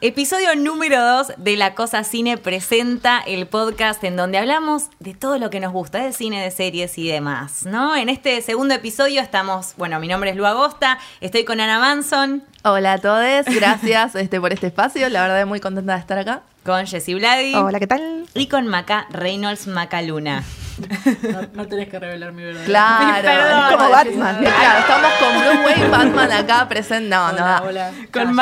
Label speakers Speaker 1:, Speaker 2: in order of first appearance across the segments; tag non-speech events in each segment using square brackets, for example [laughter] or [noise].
Speaker 1: Episodio número 2 de La Cosa Cine presenta el podcast en donde hablamos de todo lo que nos gusta, de cine, de series y demás, ¿no? En este segundo episodio estamos, bueno, mi nombre es Lu Agosta, estoy con Ana Manson.
Speaker 2: Hola a todos, gracias [laughs] este, por este espacio, la verdad muy contenta de estar acá.
Speaker 1: Con Jessie Vladi.
Speaker 3: Hola, ¿qué tal?
Speaker 1: Y con Maca Reynolds Macaluna. [laughs]
Speaker 4: No, no tenés que revelar mi verdad.
Speaker 2: Claro,
Speaker 1: Perdón.
Speaker 2: es
Speaker 3: Como Batman.
Speaker 2: Claro, estamos con Bruce Wayne, Batman acá presente. No,
Speaker 4: Hola,
Speaker 2: no.
Speaker 4: hola.
Speaker 1: Con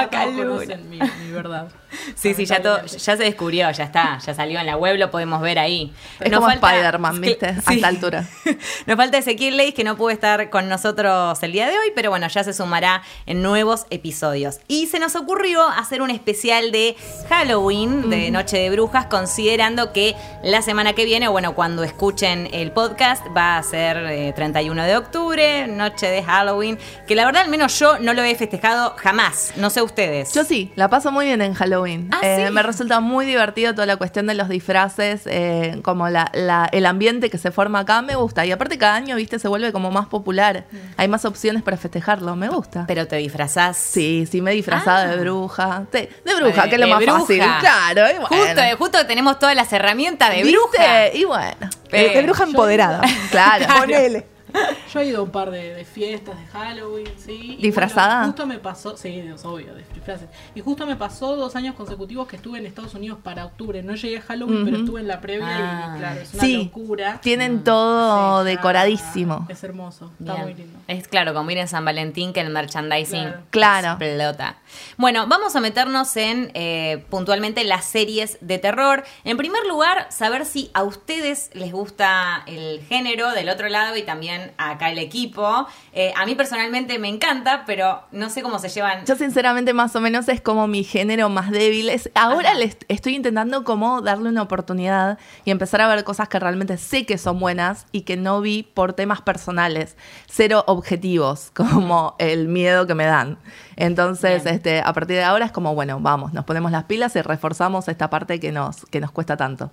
Speaker 4: mi, mi verdad. [laughs]
Speaker 1: Sí, sí, ya, todo, ya se descubrió, ya está, ya salió en la web, lo podemos ver ahí.
Speaker 2: Es
Speaker 1: Nos
Speaker 2: como
Speaker 1: falta-
Speaker 2: Spider-Man, ¿viste? A esta altura. [laughs]
Speaker 1: Nos falta Ezequiel Leis, que no pudo estar con nosotros el día de hoy, pero bueno, ya se sumará en nuevos episodios. Y se nos ocurrió hacer un especial de Halloween, de Noche de Brujas, considerando que la semana que viene, o bueno, cuando escuchen el podcast, va a ser eh, 31 de octubre, Noche de Halloween, que la verdad al menos yo no lo he festejado jamás, no sé ustedes.
Speaker 2: Yo sí, la paso muy bien en Halloween.
Speaker 1: Ah,
Speaker 2: Eh,
Speaker 1: ¿sí?
Speaker 2: Me resulta muy divertido toda la cuestión de los disfraces, eh, como la, la- el ambiente que se forma acá, me gusta. Y aparte cada año, viste, se vuelve como más popular. Hay más opciones para festejarlo, me gusta.
Speaker 1: Pero te disfrazás.
Speaker 2: Sí, sí, me he disfrazado
Speaker 1: Ah.
Speaker 2: de bruja. De, de bruja,
Speaker 1: De-
Speaker 2: que es lo más
Speaker 1: bruja.
Speaker 2: fácil. Claro, y bueno.
Speaker 1: Justo, justo tenemos todas las herramientas de
Speaker 2: ¿Viste?
Speaker 1: bruja.
Speaker 2: Y bueno.
Speaker 1: Eh,
Speaker 3: de bruja empoderada. [laughs]
Speaker 2: Claro.
Speaker 3: Ponele. [laughs]
Speaker 4: Yo he ido a un par de, de fiestas de Halloween, sí.
Speaker 2: ¿Disfrazada?
Speaker 4: bueno, justo me pasó, sí, es obvio, de disfraces. Y justo me pasó dos años consecutivos que estuve en Estados Unidos para octubre. No llegué a Halloween, pero estuve en la previa
Speaker 1: Ah.
Speaker 4: y claro, es una
Speaker 2: Sí,
Speaker 4: locura.
Speaker 2: tienen todo
Speaker 4: Sí,
Speaker 2: decoradísimo.
Speaker 4: Es hermoso, está
Speaker 1: Bien.
Speaker 4: muy lindo.
Speaker 1: Es claro, como ir San Valentín, que el merchandising
Speaker 2: Claro.
Speaker 1: explota. Bueno, vamos a meternos en eh, puntualmente las series de terror. En primer lugar, saber si a ustedes les gusta el género del otro lado y también acá el equipo. Eh, a mí personalmente me encanta, pero no sé cómo se llevan.
Speaker 2: Yo sinceramente más o menos es como mi género más débil. Es, ahora
Speaker 1: Ajá.
Speaker 2: les estoy intentando como darle una oportunidad y empezar a ver cosas que realmente sé que son buenas y que no vi por temas personales. Cero objetivos, [laughs] como el miedo que me dan. Entonces,
Speaker 1: Bien.
Speaker 2: este, a partir de ahora es como, bueno, vamos, nos ponemos las pilas y reforzamos esta parte que nos, que nos cuesta tanto.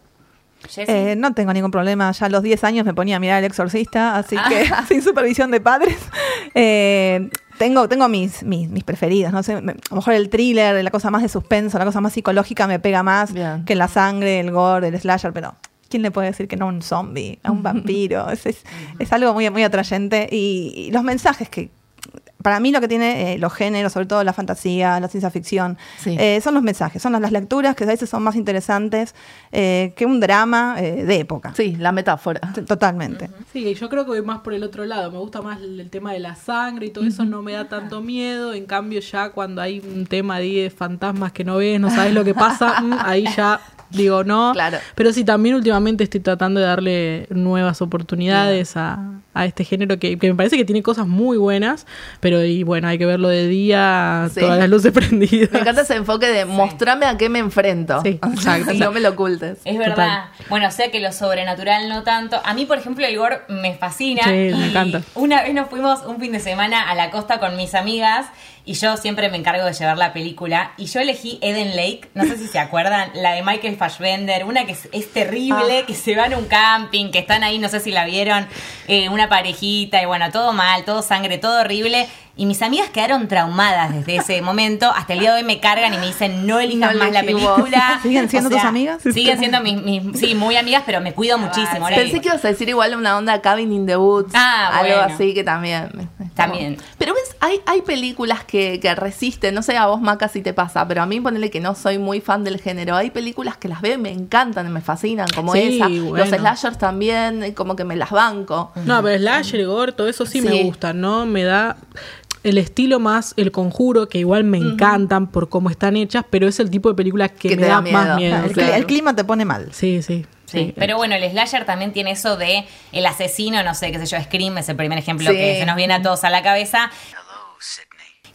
Speaker 3: Eh, no tengo ningún problema. Ya a los 10 años me ponía a mirar El Exorcista, así que
Speaker 1: Ah. [laughs]
Speaker 3: sin supervisión de padres. Eh, tengo tengo mis, mis, mis preferidas. No sé, me- a lo mejor el thriller, la cosa más de suspenso, la cosa más psicológica me pega más
Speaker 2: Bien.
Speaker 3: que la sangre, el gore, el slasher, pero. ¿Quién le puede decir que no a un zombie, a un [laughs] vampiro? Es, es, es algo muy, muy atrayente. Y, y los mensajes que, para mí lo que tiene eh, los géneros, sobre todo la fantasía, la ciencia ficción,
Speaker 2: Sí.
Speaker 3: eh, son los mensajes, son las, las lecturas que a veces son más interesantes eh, que un drama eh, de época.
Speaker 2: Sí, la metáfora.
Speaker 3: Totalmente.
Speaker 4: Sí, y yo creo que voy más por el otro lado. Me gusta más el, el tema de la sangre y todo eso no me da tanto miedo. En cambio, ya cuando hay un tema ahí de fantasmas que no ves, no sabes lo que pasa, mm, ahí ya [laughs] digo no.
Speaker 2: Claro.
Speaker 4: Pero sí, también últimamente estoy tratando de darle nuevas oportunidades a, a este género que, que me parece que tiene cosas muy buenas, pero y bueno, hay que verlo de día,
Speaker 2: Sí.
Speaker 4: todas las luces [laughs] prendidas.
Speaker 2: Me encanta ese enfoque de mostrame a qué me enfrento.
Speaker 4: Sí, [laughs] exacto.
Speaker 2: no me lo ocultes.
Speaker 1: Es verdad. Bueno, o sea que lo sobrenatural no tanto. A mí, por ejemplo, el gore me fascina.
Speaker 4: Sí, me encanta.
Speaker 1: Una vez nos fuimos un fin de semana a la costa con mis amigas y yo siempre me encargo de llevar la película. Y yo elegí Eden Lake, no sé si se acuerdan, la de Michael Fassbender, una que es, es terrible,
Speaker 2: Ah.
Speaker 1: que se van a un camping, que están ahí, no sé si la vieron, eh, una parejita y bueno, todo mal, todo sangre, todo horrible. Y mis amigas quedaron traumadas desde ese [laughs] momento. Hasta el día de hoy me cargan y me dicen, no elijas
Speaker 2: No
Speaker 1: más la película. [laughs]
Speaker 3: ¿Siguen siendo tus amigas?
Speaker 1: Siguen siendo mis, mis- sí, muy amigas, pero me cuido muchísimo. ahora
Speaker 2: Pensé que ibas a decir igual una onda Cabin in the Woods.
Speaker 1: Ah,
Speaker 2: algo
Speaker 1: bueno.
Speaker 2: así que también.
Speaker 1: También.
Speaker 2: Pero ves, hay, hay películas que, que resisten. No sé a vos, Maca, si te pasa, pero a mí ponele que no soy muy fan del género. Hay películas que las veo y me encantan, me fascinan, como
Speaker 4: Sí,
Speaker 2: esa.
Speaker 4: bueno.
Speaker 2: Los slashers también, como que me las banco.
Speaker 4: No, pero Slasher, Gore, todo eso sí,
Speaker 2: Sí.
Speaker 4: me gusta, ¿no? Me da el estilo más el conjuro, que igual me encantan por cómo están hechas, pero es el tipo de película que,
Speaker 2: Que
Speaker 4: me da,
Speaker 2: da miedo.
Speaker 4: más miedo.
Speaker 3: el,
Speaker 4: claro.
Speaker 3: el clima te pone mal.
Speaker 4: Sí, sí.
Speaker 1: Sí, pero bueno, el slasher también tiene eso de el asesino, no sé, qué sé yo, Scream es el primer ejemplo
Speaker 2: Sí.
Speaker 1: que se nos viene a todos a la cabeza.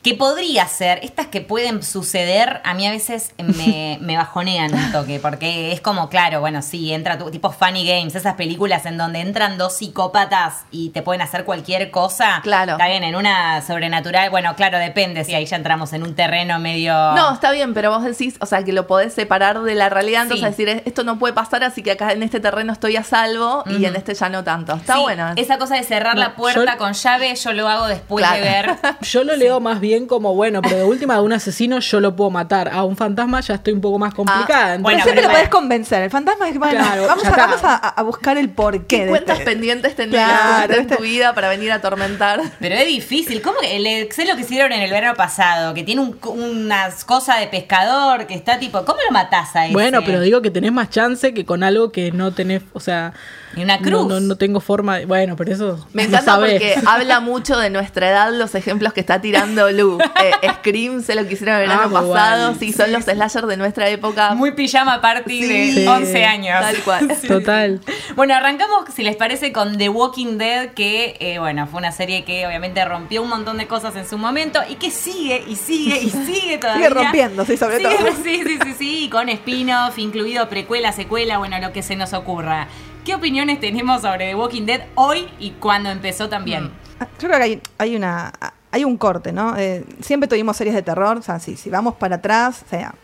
Speaker 1: Que podría ser, estas que pueden suceder, a mí a veces me, [laughs] me bajonean un toque, porque es como, claro, bueno, sí, entra tu, tipo Funny Games, esas películas en donde entran dos psicópatas y te pueden hacer cualquier cosa.
Speaker 2: Claro.
Speaker 1: Está bien, en una sobrenatural, bueno, claro, depende, si ahí ya entramos en un terreno medio...
Speaker 2: No, está bien, pero vos decís, o sea, que lo podés separar de la realidad, entonces
Speaker 1: Sí.
Speaker 2: decir, esto no puede pasar, así que acá en este terreno estoy a salvo y en este ya no tanto. Está
Speaker 1: Sí,
Speaker 2: bueno.
Speaker 1: Esa cosa de cerrar
Speaker 4: No,
Speaker 1: la puerta
Speaker 4: yo-
Speaker 1: con llave, yo lo hago después
Speaker 2: Claro.
Speaker 1: de ver. [laughs]
Speaker 4: Yo lo leo más bien bien como, bueno, pero de última a un asesino yo lo puedo matar. A un fantasma ya estoy un poco más complicada.
Speaker 3: Pero
Speaker 1: Bueno,
Speaker 3: siempre
Speaker 1: pero
Speaker 3: lo podés
Speaker 1: bueno.
Speaker 3: convencer. El fantasma es, bueno,
Speaker 4: Claro,
Speaker 3: vamos, a, vamos a, a buscar el porqué
Speaker 2: ¿Qué
Speaker 3: de
Speaker 2: cuentas
Speaker 3: este-
Speaker 2: pendientes tendrías
Speaker 3: Claro,
Speaker 2: en
Speaker 3: ¿viste?
Speaker 2: tu vida para venir a atormentar?
Speaker 1: Pero es difícil. ¿Cómo que el Excel lo que hicieron en el verano pasado? Que tiene un, unas cosas de pescador, que está tipo. ¿Cómo lo matás a ese?
Speaker 4: Bueno, pero digo que tenés más chance que con algo que no tenés, o sea...
Speaker 1: Y una
Speaker 4: no-
Speaker 1: cruz.
Speaker 4: No, no tengo forma de... Bueno, pero eso
Speaker 2: Me
Speaker 4: lo
Speaker 2: encanta porque habla mucho de nuestra edad los ejemplos que está tirando Lu. [laughs] Eh, Scream, sé lo que hicieron el verano
Speaker 4: Ah,
Speaker 2: pasado. Sí, son los slashers de nuestra época.
Speaker 1: Muy pijama party de
Speaker 4: Sí.
Speaker 1: 11 años.
Speaker 2: Tal cual. [laughs]
Speaker 4: Total.
Speaker 1: Bueno, arrancamos, si les parece, con The Walking Dead, que, eh, bueno, fue una serie que obviamente rompió un montón de cosas en su momento y que sigue y sigue y [laughs] sigue todavía.
Speaker 3: Sigue rompiendo, sí, sobre
Speaker 1: Sigue-
Speaker 3: todo.
Speaker 1: Sí, sí, sí, sí, y con spin-off, incluido precuela, secuela, bueno, lo que se nos ocurra. ¿Qué opiniones tenemos sobre The Walking Dead hoy y cuando empezó también?
Speaker 3: Ah, Yo creo que hay, hay una hay un corte, ¿no? Eh, siempre tuvimos series de terror, o sea, si, si vamos para atrás, o sea,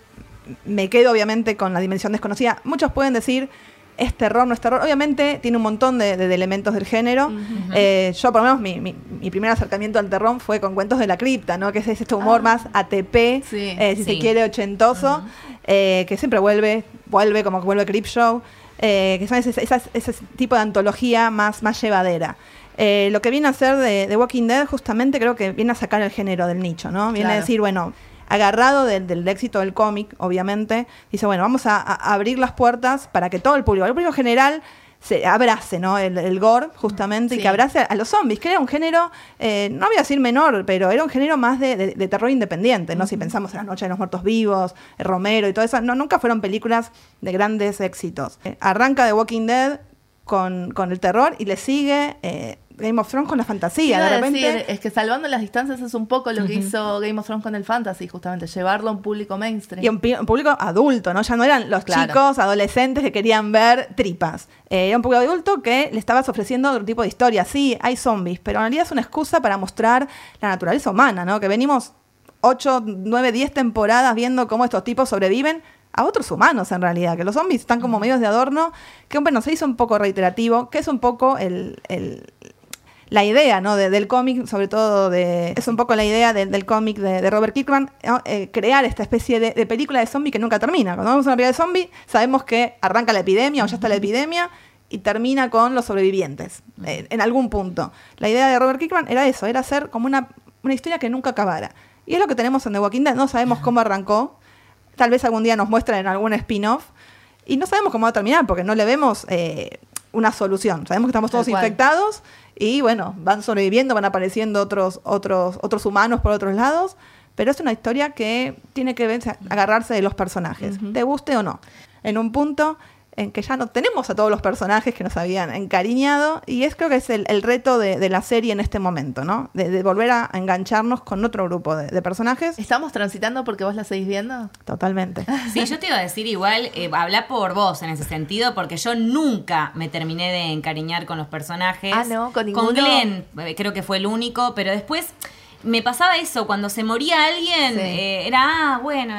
Speaker 3: me quedo obviamente con la dimensión desconocida. Muchos pueden decir, es terror, no es terror. Obviamente tiene un montón de, de- de elementos del género. Eh, yo, por lo menos, mi, mi- mi primer acercamiento al terror fue con Cuentos de la Cripta, ¿no? Que es este humor más ATP,
Speaker 2: Sí.
Speaker 3: eh, si
Speaker 1: Sí.
Speaker 3: se quiere, ochentoso, que siempre vuelve, vuelve como que vuelve Crip Show, eh, que son ese, esas- ese tipo de antología más, más llevadera. Eh, lo que viene a hacer de, de Walking Dead justamente creo que viene a sacar el género del nicho, ¿no? Viene a decir, bueno, agarrado del, del éxito del cómic, obviamente, dice, bueno, vamos a, a abrir las puertas para que todo el público, el público general, se abrace, ¿no? El, el gore, justamente, y que abrace a, a los zombies, que era un género, eh, no voy a decir menor, pero era un género más de, de- de terror independiente, ¿no? Si pensamos en La Noche de los Muertos Vivos, eh, Romero y todo eso, no, nunca fueron películas de grandes éxitos. Eh, arranca The Walking Dead con, con el terror y le sigue eh, Game of Thrones con la fantasía. De repente,
Speaker 2: decir, es que salvando las distancias es un poco lo que hizo Game of Thrones con el fantasy, justamente, llevarlo a un público mainstream.
Speaker 3: Y un, un público adulto, ¿no? Ya no eran los
Speaker 2: Claro.
Speaker 3: chicos, adolescentes que querían ver tripas. Eh, era un público adulto que le estabas ofreciendo otro tipo de historia. Sí, hay zombies, pero en realidad es una excusa para mostrar la naturaleza humana, ¿no? Que venimos 8, 9, 10 temporadas viendo cómo estos tipos sobreviven a otros humanos en realidad, que los zombies están como medios de adorno, que bueno, se hizo un poco reiterativo, que es un poco el, el- la idea ¿no? de- del cómic, sobre todo de, es un poco la idea de- del cómic de, de Robert Kirkman, ¿no? Eh, crear esta especie de, película de zombie que nunca termina. Cuando vemos una película de zombie, sabemos que arranca la epidemia o ya está la epidemia y termina con los sobrevivientes, eh, en algún punto. La idea de Robert Kirkman era eso, era hacer como una, una historia que nunca acabara. Y es lo que tenemos en The Walking Dead, no sabemos cómo arrancó, tal vez algún día nos muestran en algún spin-off, y no sabemos cómo va a terminar porque no le vemos eh, una solución. Sabemos que estamos todos infectados y bueno, van sobreviviendo, van apareciendo otros, otros, otros humanos por otros lados, pero es una historia que tiene que agarrarse de los personajes, te guste o no. En un punto en que ya no tenemos a todos los personajes que nos habían encariñado y es creo que es el, el reto de, de la serie en este momento, ¿no? De, de volver a engancharnos con otro grupo de, de personajes.
Speaker 2: ¿Estamos transitando porque vos la seguís viendo?
Speaker 3: Totalmente. [laughs]
Speaker 1: Sí, yo te iba a decir igual, eh, habla por vos en ese sentido, porque yo nunca me terminé de encariñar con los personajes.
Speaker 2: Ah, ¿no? ¿Con ninguno?
Speaker 1: Glenn, eh, creo que fue el único, pero después me pasaba eso, cuando se moría alguien,
Speaker 2: Sí.
Speaker 1: eh, era, ah, bueno,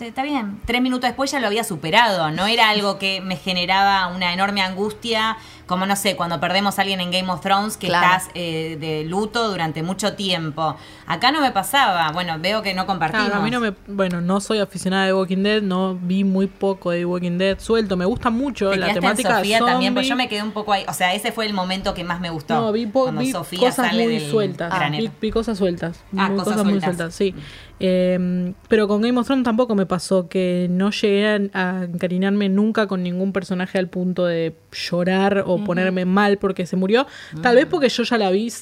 Speaker 1: está bien. Tres minutos después ya lo había superado, no era algo que me generaba una enorme angustia, como no sé, cuando perdemos a alguien en Game of Thrones, que
Speaker 2: Claro.
Speaker 1: estás eh, de luto durante mucho tiempo. Acá no me pasaba, bueno, veo que no compartimos.
Speaker 4: Claro, a mí no me. Bueno, no soy aficionada de Walking Dead, no vi muy poco de Walking Dead suelto. Me gusta mucho
Speaker 1: Te
Speaker 4: la temática
Speaker 1: en Sofía
Speaker 4: zombie.
Speaker 1: también, pues yo me quedé un poco ahí. O sea, ese fue el momento que más me gustó.
Speaker 4: No, vi,
Speaker 1: cuando
Speaker 4: vi
Speaker 1: Sofía
Speaker 4: cosas
Speaker 1: sale
Speaker 4: muy
Speaker 1: del
Speaker 4: sueltas.
Speaker 1: granero.
Speaker 4: Vi, vi cosas sueltas.
Speaker 1: Ah, cosas
Speaker 4: muy
Speaker 1: sueltas.
Speaker 4: sueltas, sí. Eh, pero con Game of Thrones tampoco me pasó que no llegué a, a encariñarme nunca con ningún personaje al punto de llorar o ponerme mal porque se murió. Tal
Speaker 1: Mm.
Speaker 4: vez porque yo ya la vi,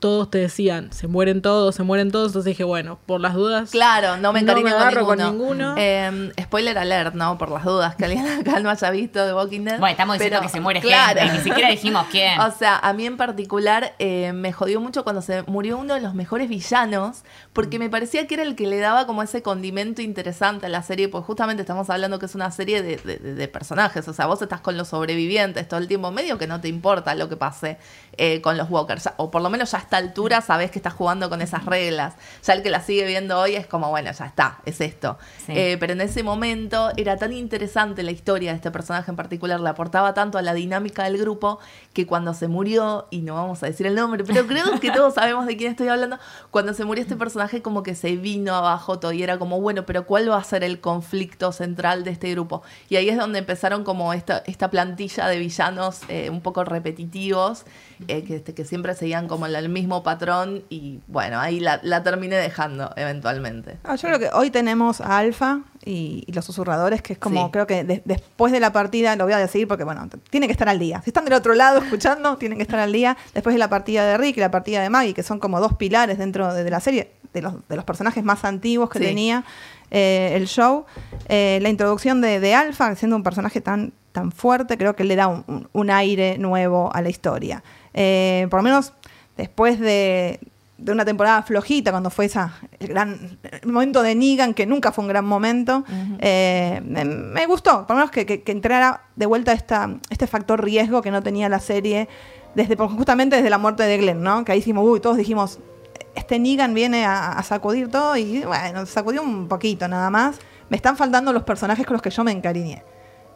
Speaker 4: todos te decían, se mueren todos, se mueren todos. Entonces dije, bueno, por las dudas.
Speaker 2: Claro, no me
Speaker 4: No
Speaker 2: con, ninguno.
Speaker 4: con ninguno.
Speaker 2: Eh, spoiler alert, ¿no? Por las dudas que alguien [laughs] acá no haya visto de Walking Dead.
Speaker 1: Bueno, estamos diciendo
Speaker 2: Pero,
Speaker 1: que se muere
Speaker 2: claro.
Speaker 1: gente, ni siquiera dijimos [laughs] quién.
Speaker 2: O sea, a mí en particular eh, me jodió mucho cuando se murió uno de los mejores villanos, porque me parecía que era el que le daba como ese condimento interesante a la serie, pues justamente estamos hablando que es una serie de, de- de personajes, o sea, vos estás con los sobrevivientes todo el tiempo, medio que no te importa lo que pase eh, con los walkers, o por lo menos ya a esta altura sabes que estás jugando con esas reglas, ya el que la sigue viendo hoy es como, bueno, ya está, es esto.
Speaker 1: Sí.
Speaker 2: Eh, pero en ese momento era tan interesante la historia de este personaje en particular, le aportaba tanto a la dinámica del grupo, que cuando se murió, y no vamos a decir el nombre, pero creo que todos sabemos de quién estoy hablando, cuando se murió este personaje como que se vino abajo todo y era como, bueno, pero ¿cuál va a ser el conflicto central de este grupo? Y ahí es donde empezaron como esta, esta plantilla de villanos eh, un poco repetitivos, eh, que, este, que siempre seguían como el mismo patrón y bueno, ahí la, la terminé dejando eventualmente.
Speaker 3: Ah, yo creo que hoy tenemos a Alfa y, y los susurradores, que es como,
Speaker 2: Sí.
Speaker 3: creo que de- después de la partida, lo voy a decir porque, bueno, tiene que estar al día. Si están del otro lado escuchando, [laughs] tienen que estar al día. Después de la partida de Rick y la partida de Maggie, que son como dos pilares dentro de, de la serie, de los, de los personajes más antiguos que
Speaker 2: Sí.
Speaker 3: tenía eh, el show. Eh, la introducción de, de Alpha, siendo un personaje tan, tan fuerte, creo que le da un, un- un aire nuevo a la historia. Eh, por lo menos después de, de una temporada flojita, cuando fue esa, el gran el momento de Negan, que nunca fue un gran momento, eh, me, me gustó, por lo menos que, que- que entrara de vuelta esta, este factor riesgo que no tenía la serie, desde, justamente desde la muerte de Glenn, ¿no? que ahí hicimos, uy, todos dijimos, este Negan viene a, a sacudir todo y bueno, sacudió un poquito nada más. Me están faltando los personajes con los que yo me encariñé.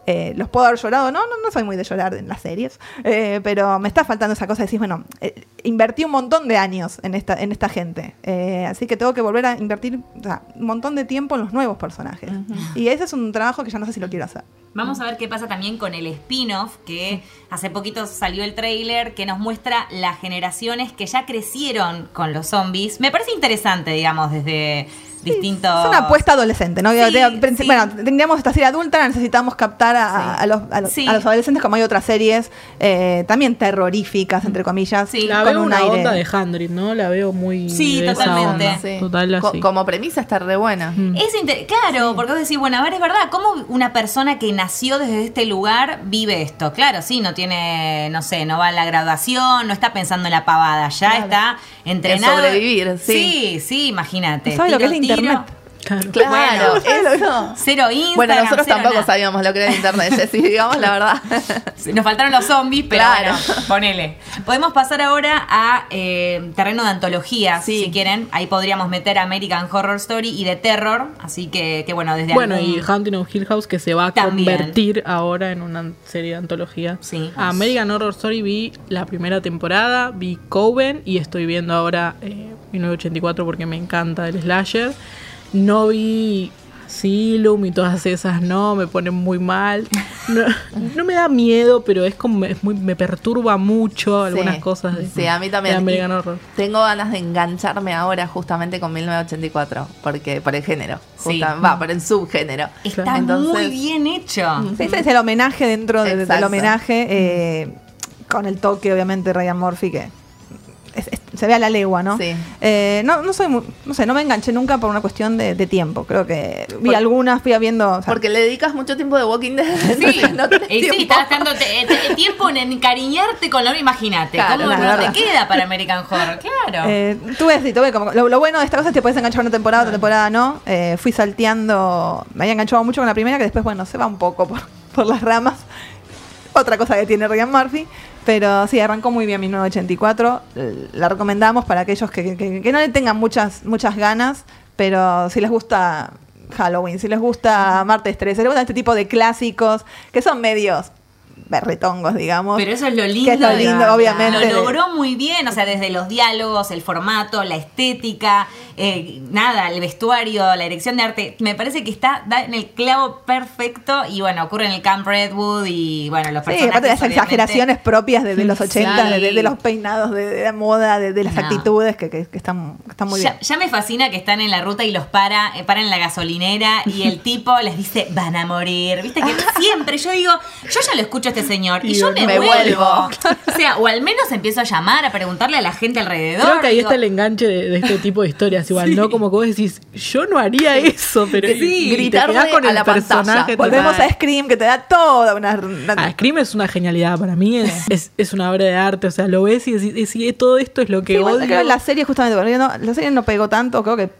Speaker 3: Eh, los puedo haber llorado, no, no, no soy muy de llorar en las series, eh, pero me está faltando esa cosa de decir, bueno, eh, invertí un montón de años en esta, en esta gente, eh, así que tengo que volver a invertir o sea, un montón de tiempo en los nuevos personajes. Y ese es un trabajo que ya no sé si lo quiero hacer.
Speaker 1: Vamos a ver qué pasa también con el spin-off, que hace poquito salió el trailer que nos muestra las generaciones que ya crecieron con los zombies. Me parece interesante, digamos, desde distintos...
Speaker 3: Es una apuesta adolescente, ¿no?
Speaker 1: Sí,
Speaker 3: De- de-
Speaker 1: sí.
Speaker 3: Bueno, tendríamos esta serie adulta, necesitamos captar a, a- a los, a los-
Speaker 1: Sí.
Speaker 3: a los adolescentes como hay otras series eh, también terroríficas, entre comillas,
Speaker 1: Sí.
Speaker 4: La
Speaker 3: con
Speaker 4: veo
Speaker 3: un
Speaker 4: una
Speaker 3: aire.
Speaker 4: onda de Handrit, ¿no? La veo muy.
Speaker 1: Sí, totalmente.
Speaker 4: Total
Speaker 2: Co-
Speaker 4: así.
Speaker 2: como premisa está re buena.
Speaker 4: Mm.
Speaker 1: Es inter- claro, porque vos decís, bueno, a ver, es verdad, ¿cómo una persona que nació desde este lugar vive esto? Claro, sí, no tiene, no sé, no va a la graduación, no está pensando en la pavada, ya
Speaker 2: Claro.
Speaker 1: está entrenado.
Speaker 2: sobrevivir, sí.
Speaker 1: Sí, sí, imagínate.
Speaker 3: ¿Sabe lo que es la. Internet?
Speaker 4: Claro.
Speaker 2: Claro, eso.
Speaker 1: Cero Instagram.
Speaker 2: Bueno, nosotros
Speaker 1: cero
Speaker 2: tampoco
Speaker 1: nada.
Speaker 2: sabíamos lo que era internet, [laughs] Jessy, digamos la verdad.
Speaker 1: Nos faltaron los zombies, pero
Speaker 2: Claro.
Speaker 1: bueno, ponele. Podemos pasar ahora a eh, terreno de antologías,
Speaker 2: Sí.
Speaker 1: si quieren. Ahí podríamos meter American Horror Story y de Terror. Así que, que bueno, desde
Speaker 4: Bueno, y Hunting of Hill House que se va a
Speaker 1: También.
Speaker 4: convertir ahora en una serie de antología.
Speaker 1: Sí.
Speaker 4: American Horror Story vi la primera temporada, vi Coven y estoy viendo ahora eh, 1984 porque me encanta el slasher. No vi Asylum y todas esas, no, me ponen muy mal. No, [laughs] no me da miedo, pero es como, es muy, me perturba mucho algunas
Speaker 2: Sí.
Speaker 4: cosas de,
Speaker 2: Sí, a mí también.
Speaker 4: de American
Speaker 2: Y
Speaker 4: Horror.
Speaker 2: Tengo ganas de engancharme ahora justamente con 1984, porque por el género.
Speaker 1: Sí.
Speaker 2: justa- Va, por el subgénero.
Speaker 1: Está
Speaker 2: Entonces,
Speaker 1: muy bien hecho.
Speaker 3: Sí, ese es el homenaje dentro de- del homenaje, eh, con el toque, obviamente, de Ryan Murphy, que se ve a la legua, ¿no?
Speaker 2: Sí.
Speaker 3: Eh, no, no soy muy- no sé, no me enganché nunca por una cuestión de, de tiempo. Creo que vi
Speaker 2: Por-
Speaker 3: algunas, fui viendo. o sea,
Speaker 2: Porque le dedicas mucho tiempo de Walking Dead.
Speaker 1: Sí, [laughs]
Speaker 2: no tenés
Speaker 1: y sí, estás dando tiempo en encariñarte con lo imagínate.
Speaker 2: Claro,
Speaker 1: ¿Cómo no te queda para American Horror? [laughs] Claro.
Speaker 3: Eh, tuve, sí, tuve como, lo, lo bueno de esta cosa es que te puedes enganchar una temporada, otra temporada no. Eh, fui salteando, me había enganchado mucho con la primera, que después, bueno, se va un poco por, por las ramas. Otra cosa que tiene Ryan Murphy. Pero sí, arrancó muy bien 1984. Eh, La recomendamos para aquellos que, que- que no le tengan muchas, muchas ganas, pero si les gusta Halloween, si les gusta Martes 13, si les gusta este tipo de clásicos que son medios berretongos, digamos.
Speaker 1: Pero eso es lo lindo.
Speaker 3: Que es lo lindo, obviamente.
Speaker 1: Lo logró muy bien, o sea, desde los diálogos, el formato, la estética, eh, nada, el vestuario, la dirección de arte. Me parece que está da en el clavo perfecto y bueno, ocurre en el Camp Redwood y bueno, los
Speaker 3: Sí,
Speaker 1: personajes.
Speaker 3: aparte de las exageraciones propias de, de los 80,
Speaker 1: Sí.
Speaker 3: de, de los peinados, de, de la moda, de, las
Speaker 1: No.
Speaker 3: actitudes que, que- que están, que están muy
Speaker 1: ya,
Speaker 3: bien.
Speaker 1: ya me fascina que están en la ruta y los para, eh, paran en la gasolinera y el [laughs] tipo les dice, van a morir. Viste que siempre yo digo, yo ya lo escucho a este señor y,
Speaker 4: Y
Speaker 1: yo me,
Speaker 2: me
Speaker 1: vuelvo.
Speaker 2: vuelvo. [laughs]
Speaker 1: O sea, o al menos empiezo a llamar, a preguntarle a la gente alrededor.
Speaker 4: Creo que ahí
Speaker 1: digo,
Speaker 4: está el enganche de, de este tipo de historias, igual, ¿no? Como que vos decís, yo no haría eso, pero
Speaker 2: Sí,
Speaker 4: quedás con
Speaker 2: a
Speaker 4: el
Speaker 2: la pantalla.
Speaker 4: personaje
Speaker 3: Volvemos a Scream, que te da toda una... una-
Speaker 4: Ah, Scream es una genialidad para mí, es, es, es una obra de arte, o sea, lo ves y decís, decís, todo esto es lo que odio.
Speaker 3: creo que la serie justamente, no- la serie no pegó tanto, creo que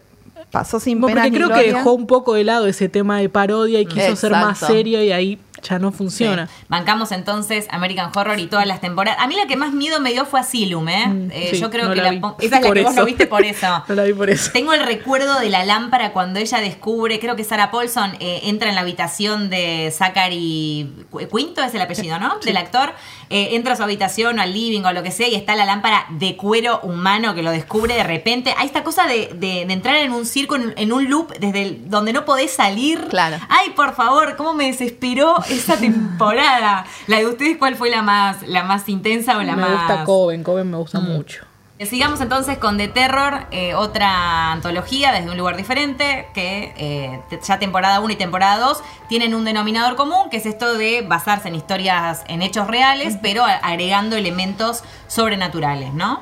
Speaker 3: pasó sin
Speaker 4: Bueno,
Speaker 3: pena
Speaker 4: porque
Speaker 3: ni
Speaker 4: creo que dejó un poco de lado ese tema de parodia y quiso ser más serio y ahí ya no funciona.
Speaker 1: Sí. Bancamos entonces American Horror y todas las temporadas. A mí la que más miedo me dio fue Asylum, ¿eh?
Speaker 4: Mm,
Speaker 1: Eh,
Speaker 4: sí,
Speaker 1: yo creo
Speaker 4: no
Speaker 1: que
Speaker 4: la
Speaker 1: la, [laughs] Esa es la que vos no viste por eso. [laughs]
Speaker 4: No la vi por eso.
Speaker 1: Tengo el recuerdo de la lámpara cuando ella descubre, creo que Sarah Paulson eh, entra en la habitación de Zachary Qu- Quinto, es el apellido, ¿no? Del actor. Eh, entra a su habitación o al living o lo que sea y está la lámpara de cuero humano que lo descubre de repente. Hay esta cosa de, de- de entrar en un circo, en, en un loop desde el- donde no podés salir.
Speaker 2: Claro.
Speaker 1: Ay, por favor, cómo me desesperó esa temporada. La de ustedes, ¿cuál fue la más, la más intensa o la
Speaker 4: me
Speaker 1: más...?
Speaker 4: gusta Coven, Coven me gusta mucho.
Speaker 1: Eh, Sigamos entonces con The Terror, eh, otra antología desde un lugar diferente, que eh, ya temporada 1 y temporada 2 tienen un denominador común, que es esto de basarse en historias, en hechos reales, pero agregando elementos sobrenaturales, ¿no?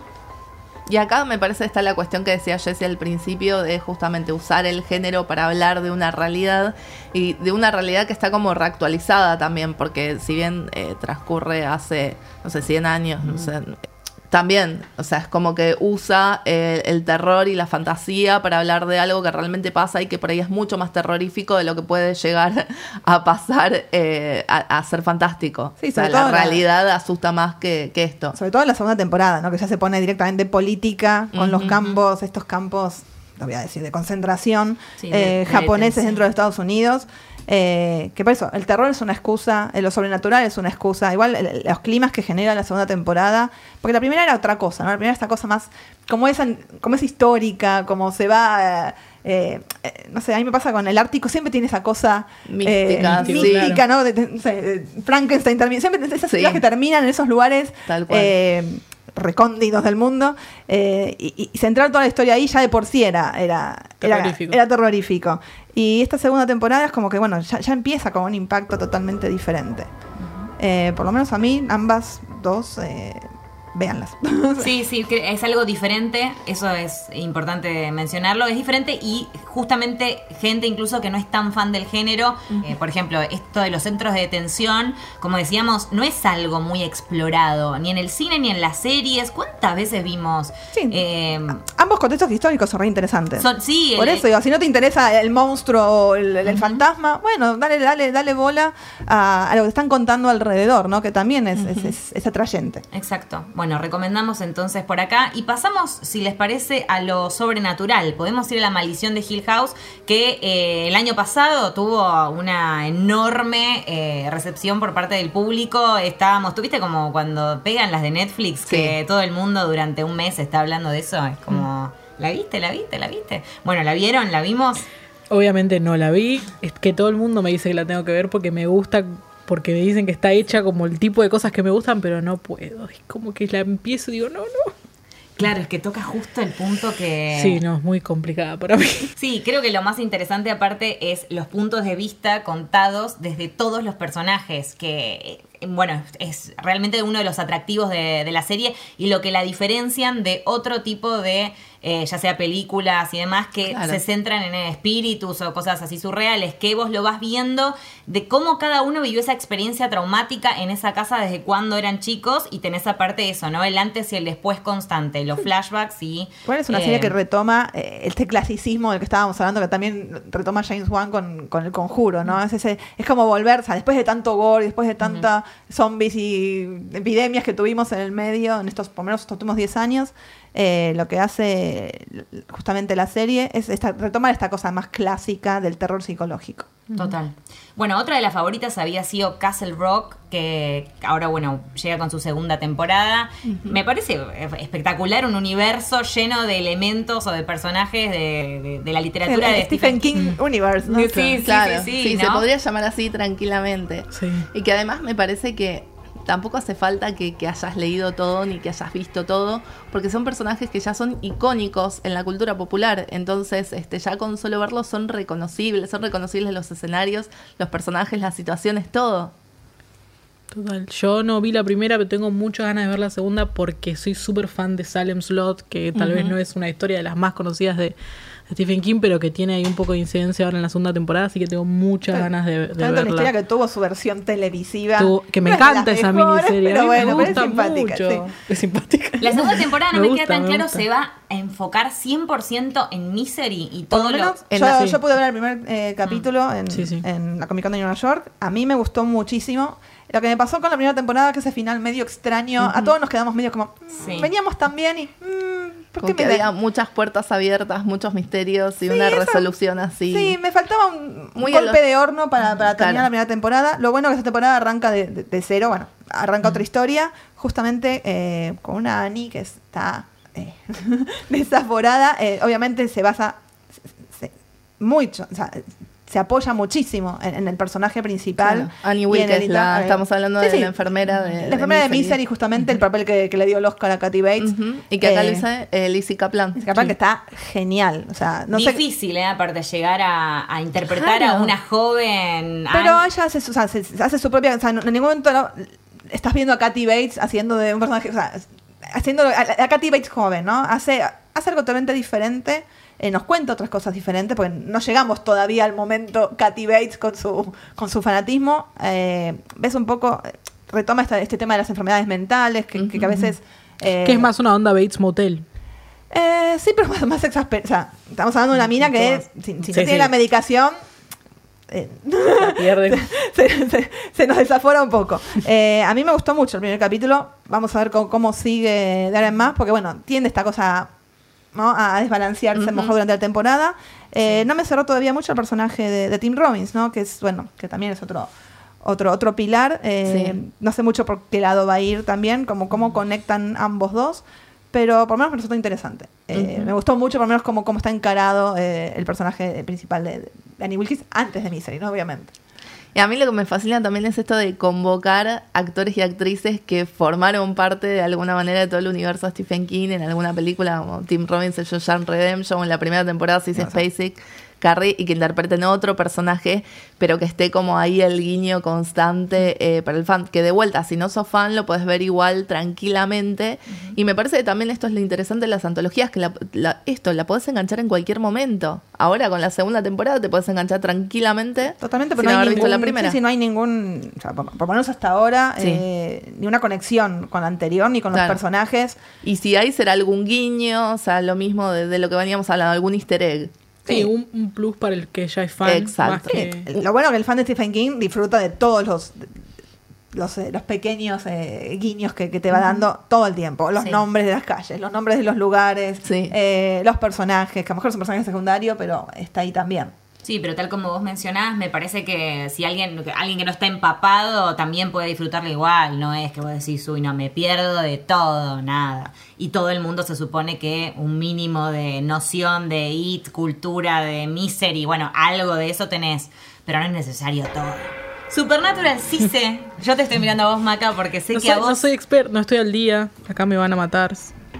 Speaker 2: Y acá me parece está la cuestión que decía Jessie al principio de justamente usar el género para hablar de una realidad y de una realidad que está como reactualizada también, porque si bien eh, transcurre hace, no sé, 100 años, no sé, también, o sea, es como que usa eh, el terror y la fantasía para hablar de algo que realmente pasa y que por ahí es mucho más terrorífico de lo que puede llegar [laughs] a pasar eh, a, a ser fantástico.
Speaker 3: Sí,
Speaker 2: o sea, la realidad asusta más que, que esto.
Speaker 3: Sobre todo en la segunda temporada, ¿no? Que ya se pone directamente política con los campos, estos campos, lo voy a decir, de concentración
Speaker 1: Sí, de-
Speaker 3: eh,
Speaker 1: de
Speaker 3: japoneses dentro de Estados Unidos. Eh, que por eso, el terror es una excusa, eh, lo sobrenatural es una excusa. Igual el- los climas que genera la segunda temporada, porque la primera era otra cosa, ¿no? La primera era esta cosa más, como es, como es histórica, como se va. eh, eh, no sé, a mí me pasa con el Ártico, siempre tiene esa cosa
Speaker 2: Mística, sí.
Speaker 3: mística, ¿no? De- de- no sé, de Frankenstein también, siempre esas
Speaker 2: Sí.
Speaker 3: que terminan en esos lugares
Speaker 2: Tal cual.
Speaker 3: recónditos del mundo y, y centrar toda la historia ahí ya de por sí era, era, era
Speaker 4: terrorífico.
Speaker 3: Y esta segunda temporada es como que, bueno, ya, ya empieza con un impacto totalmente diferente. Eh, por lo menos a mí, ambas dos, eh, véanlas. [laughs]
Speaker 1: Sí, sí, es algo diferente, eso es importante mencionarlo, es diferente y justamente gente incluso que no es tan fan del género, eh, por ejemplo, esto de los centros de detención, como decíamos, no es algo muy explorado, ni en el cine ni en las series, ¿cuántas veces vimos?
Speaker 3: Sí.
Speaker 1: eh,
Speaker 3: Ambos contextos históricos son re interesantes.
Speaker 1: son- sí,
Speaker 3: Por
Speaker 1: el-
Speaker 3: eso digo, si no te interesa el monstruo o el, el fantasma, bueno, dale, dale, dale bola a, a lo que están contando alrededor, ¿no? Que también es, es- es- es atrayente.
Speaker 1: Exacto. Bueno, recomendamos entonces por acá. Y pasamos, si les parece, a lo sobrenatural. Podemos ir a la maldición de Hill House, que eh, el año pasado tuvo una enorme eh, recepción por parte del público. Estábamos, tuviste como cuando pegan las de Netflix, que todo el mundo durante un mes está hablando de eso. Es como, ¿la viste? ¿La viste? ¿La viste? Bueno, ¿la vieron? ¿La vimos?
Speaker 4: Obviamente no la vi, es que todo el mundo me dice que la tengo que ver porque me gusta, porque me dicen que está hecha como el tipo de cosas que me gustan, pero no puedo. Es como que la empiezo y digo, no, no.
Speaker 1: Claro, es que toca justo el punto que...
Speaker 4: Sí, no, es muy complicada para mí. [laughs]
Speaker 1: Sí, creo que lo más interesante aparte es los puntos de vista contados desde todos los personajes, que eh, bueno, es realmente uno de los atractivos de, de la serie y lo que la diferencian de otro tipo de, eh, ya sea películas y demás, que
Speaker 2: Claro.
Speaker 1: se centran en espíritus o cosas así surreales, que vos lo vas viendo de cómo cada uno vivió esa experiencia traumática en esa casa desde cuando eran chicos y tenés aparte eso, ¿no? El antes y el después constante, los flashbacks y...
Speaker 3: Igual es una
Speaker 1: eh,
Speaker 3: serie que retoma eh, este clasicismo del que estábamos hablando, que también retoma James Wan con, con el conjuro, ¿no? Es, ese, es como volver, o sea, después de tanto gore, después de tanta zombies y epidemias que tuvimos en el medio, en estos, por lo menos estos últimos 10 años, eh, lo que hace justamente la serie es esta, retomar esta cosa más clásica del terror psicológico.
Speaker 1: Total. Bueno, otra de las favoritas había sido Castle Rock, que ahora, bueno, llega con su segunda temporada. Me parece espectacular, un universo lleno de elementos o de personajes de, de- de la literatura
Speaker 3: El
Speaker 1: de
Speaker 3: Stephen King Universe, ¿no?
Speaker 1: Sí, sí,
Speaker 2: claro,
Speaker 1: sí, sí,
Speaker 2: se
Speaker 1: ¿no?
Speaker 2: podría llamar así tranquilamente.
Speaker 4: Sí.
Speaker 2: Y que además me parece que tampoco hace falta que, que hayas leído todo ni que hayas visto todo, porque son personajes que ya son icónicos en la cultura popular. Entonces, este, ya con solo verlos son reconocibles, son reconocibles los escenarios, los personajes, las situaciones, todo.
Speaker 4: Total. Yo no vi la primera, pero tengo muchas ganas de ver la segunda porque soy súper fan de Salem Slot, que tal vez no es una historia de las más conocidas de, Stephen King, pero que tiene ahí un poco de incidencia ahora en la segunda temporada, así que tengo muchas ganas de, de
Speaker 3: Tanto una historia
Speaker 4: verla.
Speaker 3: que tuvo su versión televisiva.
Speaker 4: Tuvo- que me
Speaker 3: No
Speaker 4: encanta esa
Speaker 3: mejores,
Speaker 4: miniserie.
Speaker 3: Pero
Speaker 4: a mí
Speaker 3: bueno,
Speaker 4: me
Speaker 3: pero es simpática.
Speaker 4: mucho.
Speaker 3: sí.
Speaker 4: Es simpática.
Speaker 1: La segunda temporada no [laughs] me,
Speaker 4: gusta,
Speaker 1: queda tan
Speaker 4: me
Speaker 1: claro,
Speaker 4: gusta.
Speaker 1: se va a enfocar 100% en Misery y todo
Speaker 3: lo
Speaker 1: lo...
Speaker 3: menos,
Speaker 2: en
Speaker 3: yo,
Speaker 2: la-
Speaker 4: sí.
Speaker 3: yo pude ver el primer eh, capítulo en,
Speaker 4: Sí, sí.
Speaker 3: en la Comic Con de Nueva York. A mí me gustó muchísimo. Lo que me pasó con la primera temporada, que ese final medio extraño, a todos nos quedamos medio como, mm,
Speaker 1: Sí.
Speaker 3: veníamos tan bien y, mm, ¿por
Speaker 2: Como
Speaker 3: qué
Speaker 2: que
Speaker 3: me
Speaker 2: había muchas puertas abiertas, muchos misterios y
Speaker 3: Sí,
Speaker 2: una
Speaker 3: eso-
Speaker 2: resolución así.
Speaker 3: Sí, me faltaba un,
Speaker 2: Muy
Speaker 3: golpe
Speaker 2: los-
Speaker 3: de horno para, para terminar
Speaker 2: Claro.
Speaker 3: la primera temporada. Lo bueno es que esta temporada arranca de, de- de cero, bueno, arranca otra historia, justamente eh, con una Annie que está eh, [laughs] desaforada. Eh, obviamente se basa se- se- mucho, o sea, se apoya muchísimo en, en el personaje principal.
Speaker 2: Claro. Annie Wilkes,
Speaker 3: el-
Speaker 2: la-
Speaker 3: eh,
Speaker 2: estamos hablando
Speaker 3: sí,
Speaker 2: de
Speaker 3: sí.
Speaker 2: la enfermera de
Speaker 3: La enfermera de
Speaker 2: Misery.
Speaker 3: Misery, justamente el papel que, que le dio el Oscar a Katy Bates.
Speaker 2: Y que acá
Speaker 3: Eh,
Speaker 2: lo dice eh, Lizzie Kaplan.
Speaker 3: es capaz que está genial. O sea, no sé.
Speaker 1: Difícil, ¿eh? Aparte, llegar a, a interpretar
Speaker 2: Claro.
Speaker 1: a una joven...
Speaker 3: Pero
Speaker 1: Anne.
Speaker 3: ella hace, su- o sea, se- se hace su propia. O sea, no- en ningún momento no- estás viendo a Katy Bates haciendo de un personaje. O sea, haciendo a, a Katy Bates joven, ¿no? Hace, hace algo totalmente diferente. Eh, nos cuenta otras cosas diferentes, porque no llegamos todavía al momento Katy Bates con su, con su fanatismo. Eh, ves un poco, eh, retoma esta- este tema de las enfermedades mentales, que, que- que a veces... eh,
Speaker 4: Que es más una onda Bates Motel.
Speaker 3: sí, pero más, más exasper- O sea, estamos hablando de una mina que, si, si no
Speaker 4: Sí,
Speaker 3: tiene
Speaker 4: sí.
Speaker 3: la medicación, eh, [laughs] se, se- se nos desafora un poco. Eh, a mí me gustó mucho el primer capítulo. Vamos a ver cómo, cómo sigue de ahora en más, porque bueno, tiende esta cosa ¿no? a desbalancearse mejor durante la temporada. Eh, No me cerró todavía mucho el personaje de, de Tim Robbins, ¿no? Que es, bueno, que también es otro. Otro, otro pilar, eh,
Speaker 2: Sí.
Speaker 3: no sé mucho por qué lado va a ir también, como cómo conectan ambos dos, pero por lo menos me resultó interesante. Eh, Me gustó mucho por lo menos cómo, cómo está encarado eh, el personaje principal de, de Annie Wilkes antes de Misery, ¿no? Obviamente.
Speaker 2: Y a mí lo que me fascina también es esto de convocar actores y actrices que formaron parte de alguna manera de todo el universo de Stephen King en alguna película como Tim Robbins en Shawshank Redemption o en la primera temporada Sissy Spacek, Carrie y que interpreten otro personaje pero que esté como ahí el guiño constante eh, para el fan que de vuelta si no sos fan lo puedes ver igual tranquilamente y me parece que también esto es lo interesante de las antologías que la- la- esto la podés enganchar en cualquier momento ahora con la segunda temporada te podés enganchar tranquilamente
Speaker 3: Totalmente,
Speaker 2: sin
Speaker 3: pero no hay
Speaker 2: haber visto
Speaker 3: ningún,
Speaker 2: la primera.
Speaker 3: sí, sí, no hay ningún, o sea, por, por lo menos hasta ahora,
Speaker 2: Sí.
Speaker 3: eh, ni una conexión con la anterior, ni con
Speaker 2: Claro.
Speaker 3: los personajes.
Speaker 2: Y si hay, será algún guiño, o sea, lo mismo de, de lo que veníamos hablando, algún easter egg.
Speaker 4: Sí,
Speaker 3: Sí.
Speaker 4: un, un plus para el que ya es fan.
Speaker 2: Exacto.
Speaker 4: Más que...
Speaker 3: Lo bueno es que el fan de Stephen King disfruta de todos los los, eh, los pequeños eh, guiños que, que te va dando todo el tiempo. Los
Speaker 1: Sí.
Speaker 3: nombres de las calles, los nombres de los lugares,
Speaker 2: Sí.
Speaker 3: eh, los personajes, que a lo mejor es un personaje secundario, pero está ahí también.
Speaker 1: Sí, pero tal como vos mencionás, me parece que si alguien, que alguien que no está empapado también puede disfrutarlo igual, no es que vos decís, uy, no, me pierdo de todo, nada. Y todo el mundo se supone que un mínimo de noción de it, cultura, de misery, bueno, algo de eso tenés, pero no es necesario todo. Supernatural sí sé, [laughs] yo te estoy mirando a vos, Maca, porque sé
Speaker 4: No
Speaker 1: que
Speaker 4: soy,
Speaker 1: a vos...
Speaker 4: no soy experto, no estoy al día. Acá me van a matar.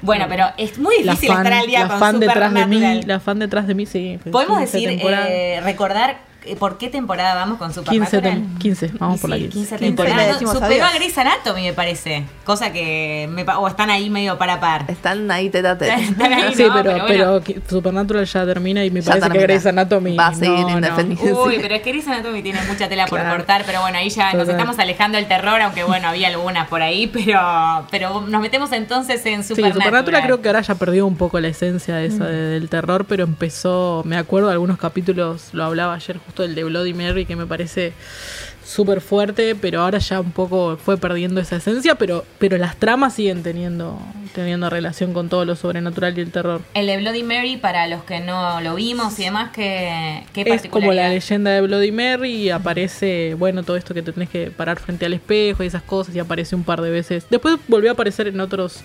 Speaker 1: Bueno, pero es muy difícil
Speaker 4: fan,
Speaker 1: estar al día
Speaker 4: la
Speaker 1: con
Speaker 4: fan detrás de mí, la fan detrás de mí, sí.
Speaker 1: Podemos
Speaker 4: 15
Speaker 1: decir, eh, recordar por qué temporada vamos con
Speaker 4: 15,
Speaker 1: Supernatural.
Speaker 4: tem- 15, vamos
Speaker 1: Y
Speaker 4: por la
Speaker 1: sí,
Speaker 4: 15.
Speaker 1: 15
Speaker 3: 15
Speaker 1: temporadas.
Speaker 3: le decimos
Speaker 1: Superó
Speaker 3: adiós.
Speaker 1: a Grey's Anatomy, me parece. Cosa que me o están ahí medio para par.
Speaker 2: Están ahí tete a tete. [laughs]
Speaker 1: Están ahí,
Speaker 4: Sí,
Speaker 1: no,
Speaker 4: pero,
Speaker 1: pero bueno.
Speaker 4: Supernatural ya termina y me
Speaker 2: Ya
Speaker 4: parece
Speaker 2: termina.
Speaker 4: que Grey's Anatomy
Speaker 2: Va a seguir
Speaker 4: no, no.
Speaker 1: Uy,
Speaker 2: Sí.
Speaker 1: pero es que Grey's Anatomy tiene mucha tela por cortar, pero bueno, ahí ya nos estamos alejando del terror, aunque bueno, había algunas por ahí, pero pero nos metemos entonces en
Speaker 4: Sí,
Speaker 1: Supernatural.
Speaker 4: Supernatural creo que ahora ya perdió un poco la esencia esa de- del terror, pero empezó, me acuerdo de algunos capítulos, lo hablaba ayer justo del de Bloody Mary, que me parece súper fuerte, pero ahora ya un poco fue perdiendo esa esencia, pero, pero las tramas siguen teniendo, teniendo relación con todo lo sobrenatural y el terror.
Speaker 1: El de Bloody Mary, para los que no lo vimos y demás, ¿qué, qué
Speaker 4: Es como la leyenda de Bloody Mary y aparece, bueno, todo esto que te tenés que parar frente al espejo y esas cosas y aparece un par de veces. Después volvió a aparecer en otros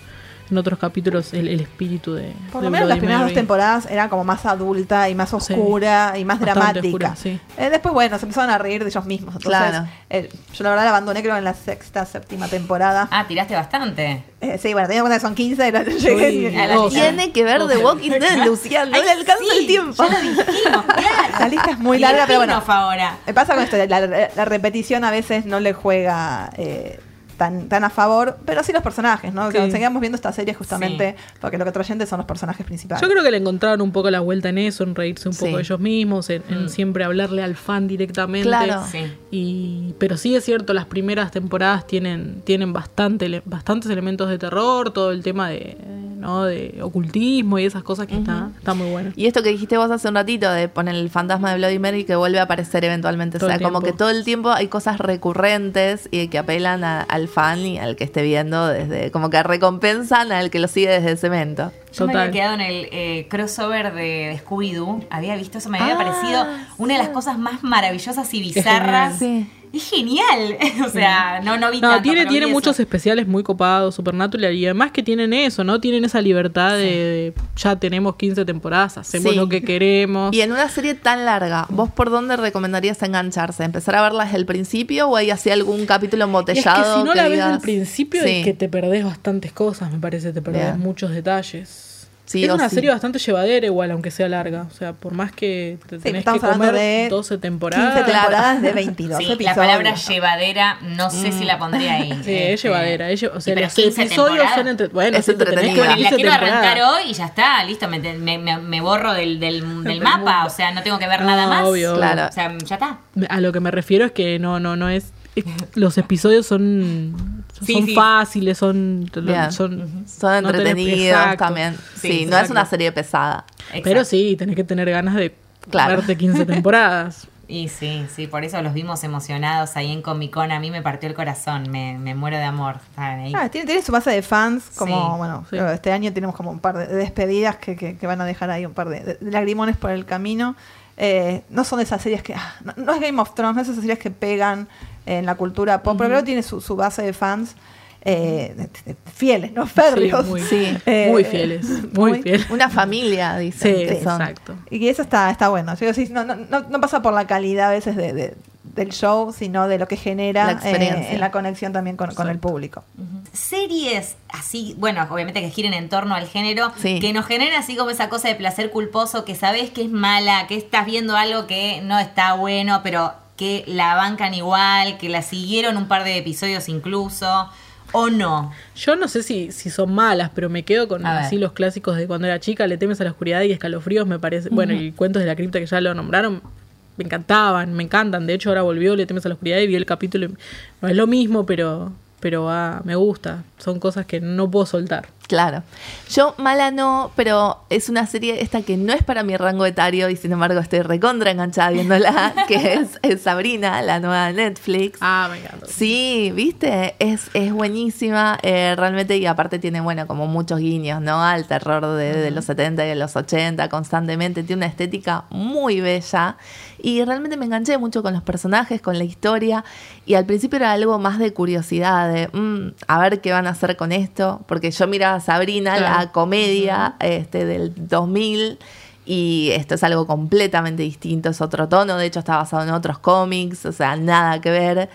Speaker 4: en otros capítulos el, el espíritu de
Speaker 3: Por
Speaker 4: de
Speaker 3: lo menos las primeras
Speaker 4: Mary.
Speaker 3: dos temporadas eran como más adulta y más
Speaker 4: Sí.
Speaker 3: oscura y más dramática.
Speaker 4: oscura, sí.
Speaker 3: Eh, después, bueno, se empezaron a reír de ellos mismos. Entonces,
Speaker 2: Claro.
Speaker 3: eh, yo la verdad la abandoné creo en la sexta, séptima temporada.
Speaker 1: Ah, tiraste bastante.
Speaker 3: Eh, sí, bueno, teniendo en cuenta que son 15, la- llegué
Speaker 4: Uy,
Speaker 3: y-
Speaker 1: a la
Speaker 4: dos.
Speaker 2: Tiene que ver The Walking Dead, Luciano. No le alcanza
Speaker 1: sí,
Speaker 2: el tiempo.
Speaker 1: Ya lo dijimos, claro. [laughs]
Speaker 3: La lista es muy larga, pero bueno.
Speaker 1: ahora.
Speaker 3: Me pasa con esto, la, la repetición a veces no le juega, eh, tan, tan a favor, pero sí los personajes, ¿no?
Speaker 4: Sí.
Speaker 3: Que seguíamos viendo esta serie justamente porque lo que trayente son los personajes principales.
Speaker 4: Yo creo que le encontraron un poco la vuelta en eso, en reírse un poco
Speaker 2: Sí.
Speaker 4: de ellos mismos, en, en siempre hablarle al fan directamente.
Speaker 2: Claro.
Speaker 1: Sí.
Speaker 4: Y, pero sí es cierto, las primeras temporadas tienen, tienen bastante, bastantes elementos de terror, todo el tema de, ¿no? de ocultismo y esas cosas que está, está muy bueno.
Speaker 2: Y esto que dijiste vos hace un ratito de poner el fantasma de Bloody Mary que vuelve a aparecer eventualmente.
Speaker 4: Todo
Speaker 2: o sea, como que todo el tiempo hay cosas recurrentes y que apelan a- al fan y al que esté viendo desde, como que recompensan al que lo sigue desde ese evento.
Speaker 1: Yo me había quedado en el eh, crossover de, de Scooby-Doo. Había visto eso, me había
Speaker 2: Ah,
Speaker 1: parecido una de las cosas más maravillosas y bizarras. Es genial. [laughs] o sea, no, no vi
Speaker 4: No,
Speaker 1: tanto,
Speaker 4: tiene, tiene
Speaker 1: vi
Speaker 4: muchos
Speaker 1: eso.
Speaker 4: especiales muy copados, Supernatural, y además que tienen eso, ¿no? Tienen esa libertad de, de, ya tenemos 15 temporadas, hacemos
Speaker 2: Sí.
Speaker 4: lo que queremos.
Speaker 2: Y en una serie tan larga, ¿vos por dónde recomendarías engancharse? ¿Empezar a verla desde el principio o hay así algún capítulo
Speaker 4: Y es
Speaker 2: embotellado?
Speaker 4: que si no la ves
Speaker 2: digas-
Speaker 4: al principio
Speaker 2: Sí.
Speaker 4: es que te perdés bastantes cosas, me parece, te perdés
Speaker 2: Bien.
Speaker 4: muchos detalles.
Speaker 2: Sí
Speaker 4: es una
Speaker 2: sí.
Speaker 4: serie bastante llevadera igual, aunque sea larga. O sea, por más que te
Speaker 3: Sí,
Speaker 4: tenés
Speaker 3: estamos
Speaker 4: que comer
Speaker 3: de
Speaker 4: 12 temporadas.
Speaker 3: 15
Speaker 2: Claro.
Speaker 3: temporadas de 22
Speaker 1: Sí,
Speaker 3: episodios.
Speaker 1: la palabra llevadera, no sé si la pondría ahí.
Speaker 4: Sí,
Speaker 1: Este,
Speaker 4: es llevadera. es o sea, los
Speaker 1: 15
Speaker 4: episodios son entre... Bueno,
Speaker 2: Es
Speaker 4: sí, te
Speaker 1: la
Speaker 4: 15
Speaker 1: quiero arrancar hoy y ya está, listo, me, me- me- me borro del, del, del [laughs]
Speaker 4: Del
Speaker 1: mapa, o sea, no tengo que ver
Speaker 4: No,
Speaker 1: nada más.
Speaker 4: obvio.
Speaker 2: Claro.
Speaker 1: O sea, ya está.
Speaker 4: A lo que me refiero es que no, no, no es... es- Los episodios son,
Speaker 1: Sí,
Speaker 4: son
Speaker 1: sí.
Speaker 4: fáciles, son, son,
Speaker 2: entretenidos también.
Speaker 1: Sí,
Speaker 2: Sí, no es una serie pesada.
Speaker 4: Pero sí, tenés que tener ganas de
Speaker 2: Claro.
Speaker 4: verte 15 [laughs] temporadas.
Speaker 1: Y sí, sí, por eso los vimos emocionados ahí en Comic Con. A mí me partió el corazón, me, me muero de amor. Ahí.
Speaker 3: Ah, tiene, tiene su base de fans, como,
Speaker 1: Sí,
Speaker 3: bueno,
Speaker 4: sí.
Speaker 3: este año tenemos como un par de despedidas que, que- que van a dejar ahí un par de, de lagrimones por el camino. Eh, no son de esas series que, ah, no, no es Game of Thrones, no es esas series que pegan en la cultura pop, pero creo que tiene su, su base de fans eh, de- de- fieles, no férreos.
Speaker 4: muy-
Speaker 2: Sí.
Speaker 3: Eh,
Speaker 4: muy fieles, muy fieles.
Speaker 2: Una familia, dicen.
Speaker 4: Sí,
Speaker 2: que son.
Speaker 4: exacto.
Speaker 3: Y eso está, está bueno. Yo, sí, no, no, no, pasa por la calidad a veces de, de- del show, sino de lo que genera
Speaker 2: La experiencia.
Speaker 3: eh, en la conexión también con, con el público.
Speaker 1: Series así, bueno, obviamente que giren en torno al género,
Speaker 2: Sí.
Speaker 1: que nos generen así como esa cosa de placer culposo, que sabes que es mala, que estás viendo algo que no está bueno, pero que la bancan igual, que la siguieron un par de episodios incluso, o no.
Speaker 4: Yo no sé si, si son malas, pero me quedo con
Speaker 1: A ver.
Speaker 4: así los clásicos de cuando era chica, Le temes a la oscuridad y escalofríos, me parece. Bueno, y cuentos de la cripta que ya lo nombraron, me encantaban, me encantan. De hecho, ahora volvió Le temes a la oscuridad y vi el capítulo. y No es lo mismo, pero, pero ah, me gusta. Son cosas que no puedo soltar.
Speaker 2: Claro. Yo mala no, pero es una serie esta que no es para mi rango etario y sin embargo estoy recontra enganchada viéndola, [laughs] que es, es Sabrina, la nueva de Netflix.
Speaker 4: Ah, me encanta.
Speaker 2: Sí, viste, es, es buenísima, eh, realmente, y aparte tiene, bueno, como muchos guiños, ¿no? Al terror de, de los 70 y de los 80 constantemente, tiene una estética muy bella y realmente me enganché mucho con los personajes, con la historia, y al principio era algo más de curiosidad, de, mm, a ver qué van a hacer con esto, porque yo miraba Sabrina,
Speaker 4: Claro.
Speaker 2: la comedia este, del 2000, y esto es algo completamente distinto, es otro tono, de hecho está basado en otros cómics, o sea, nada que ver.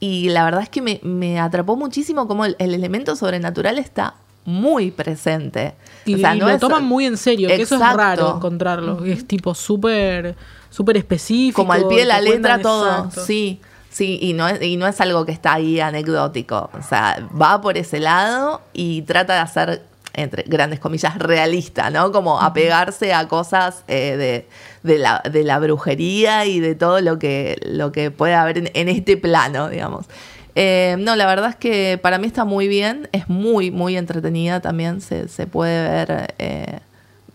Speaker 2: Y la verdad es que me, me atrapó muchísimo como el, el elemento sobrenatural está muy presente.
Speaker 4: Y,
Speaker 2: o sea,
Speaker 4: y
Speaker 2: no
Speaker 4: lo
Speaker 2: es-
Speaker 4: toman muy en serio, que eso es raro encontrarlo. Es tipo súper súper específico.
Speaker 2: como al pie de la letra todo.
Speaker 4: exacto.
Speaker 2: Sí, sí, y no, es, y no es algo que está ahí anecdótico. O sea, va por ese lado y trata de hacer, entre grandes comillas, realista, ¿no? Como apegarse a cosas eh, de, de la, de la brujería y de todo lo que, lo que puede haber en, en este plano, digamos. Eh, no, la verdad es que para mí está muy bien, es muy, muy entretenida también, se, se puede ver, eh,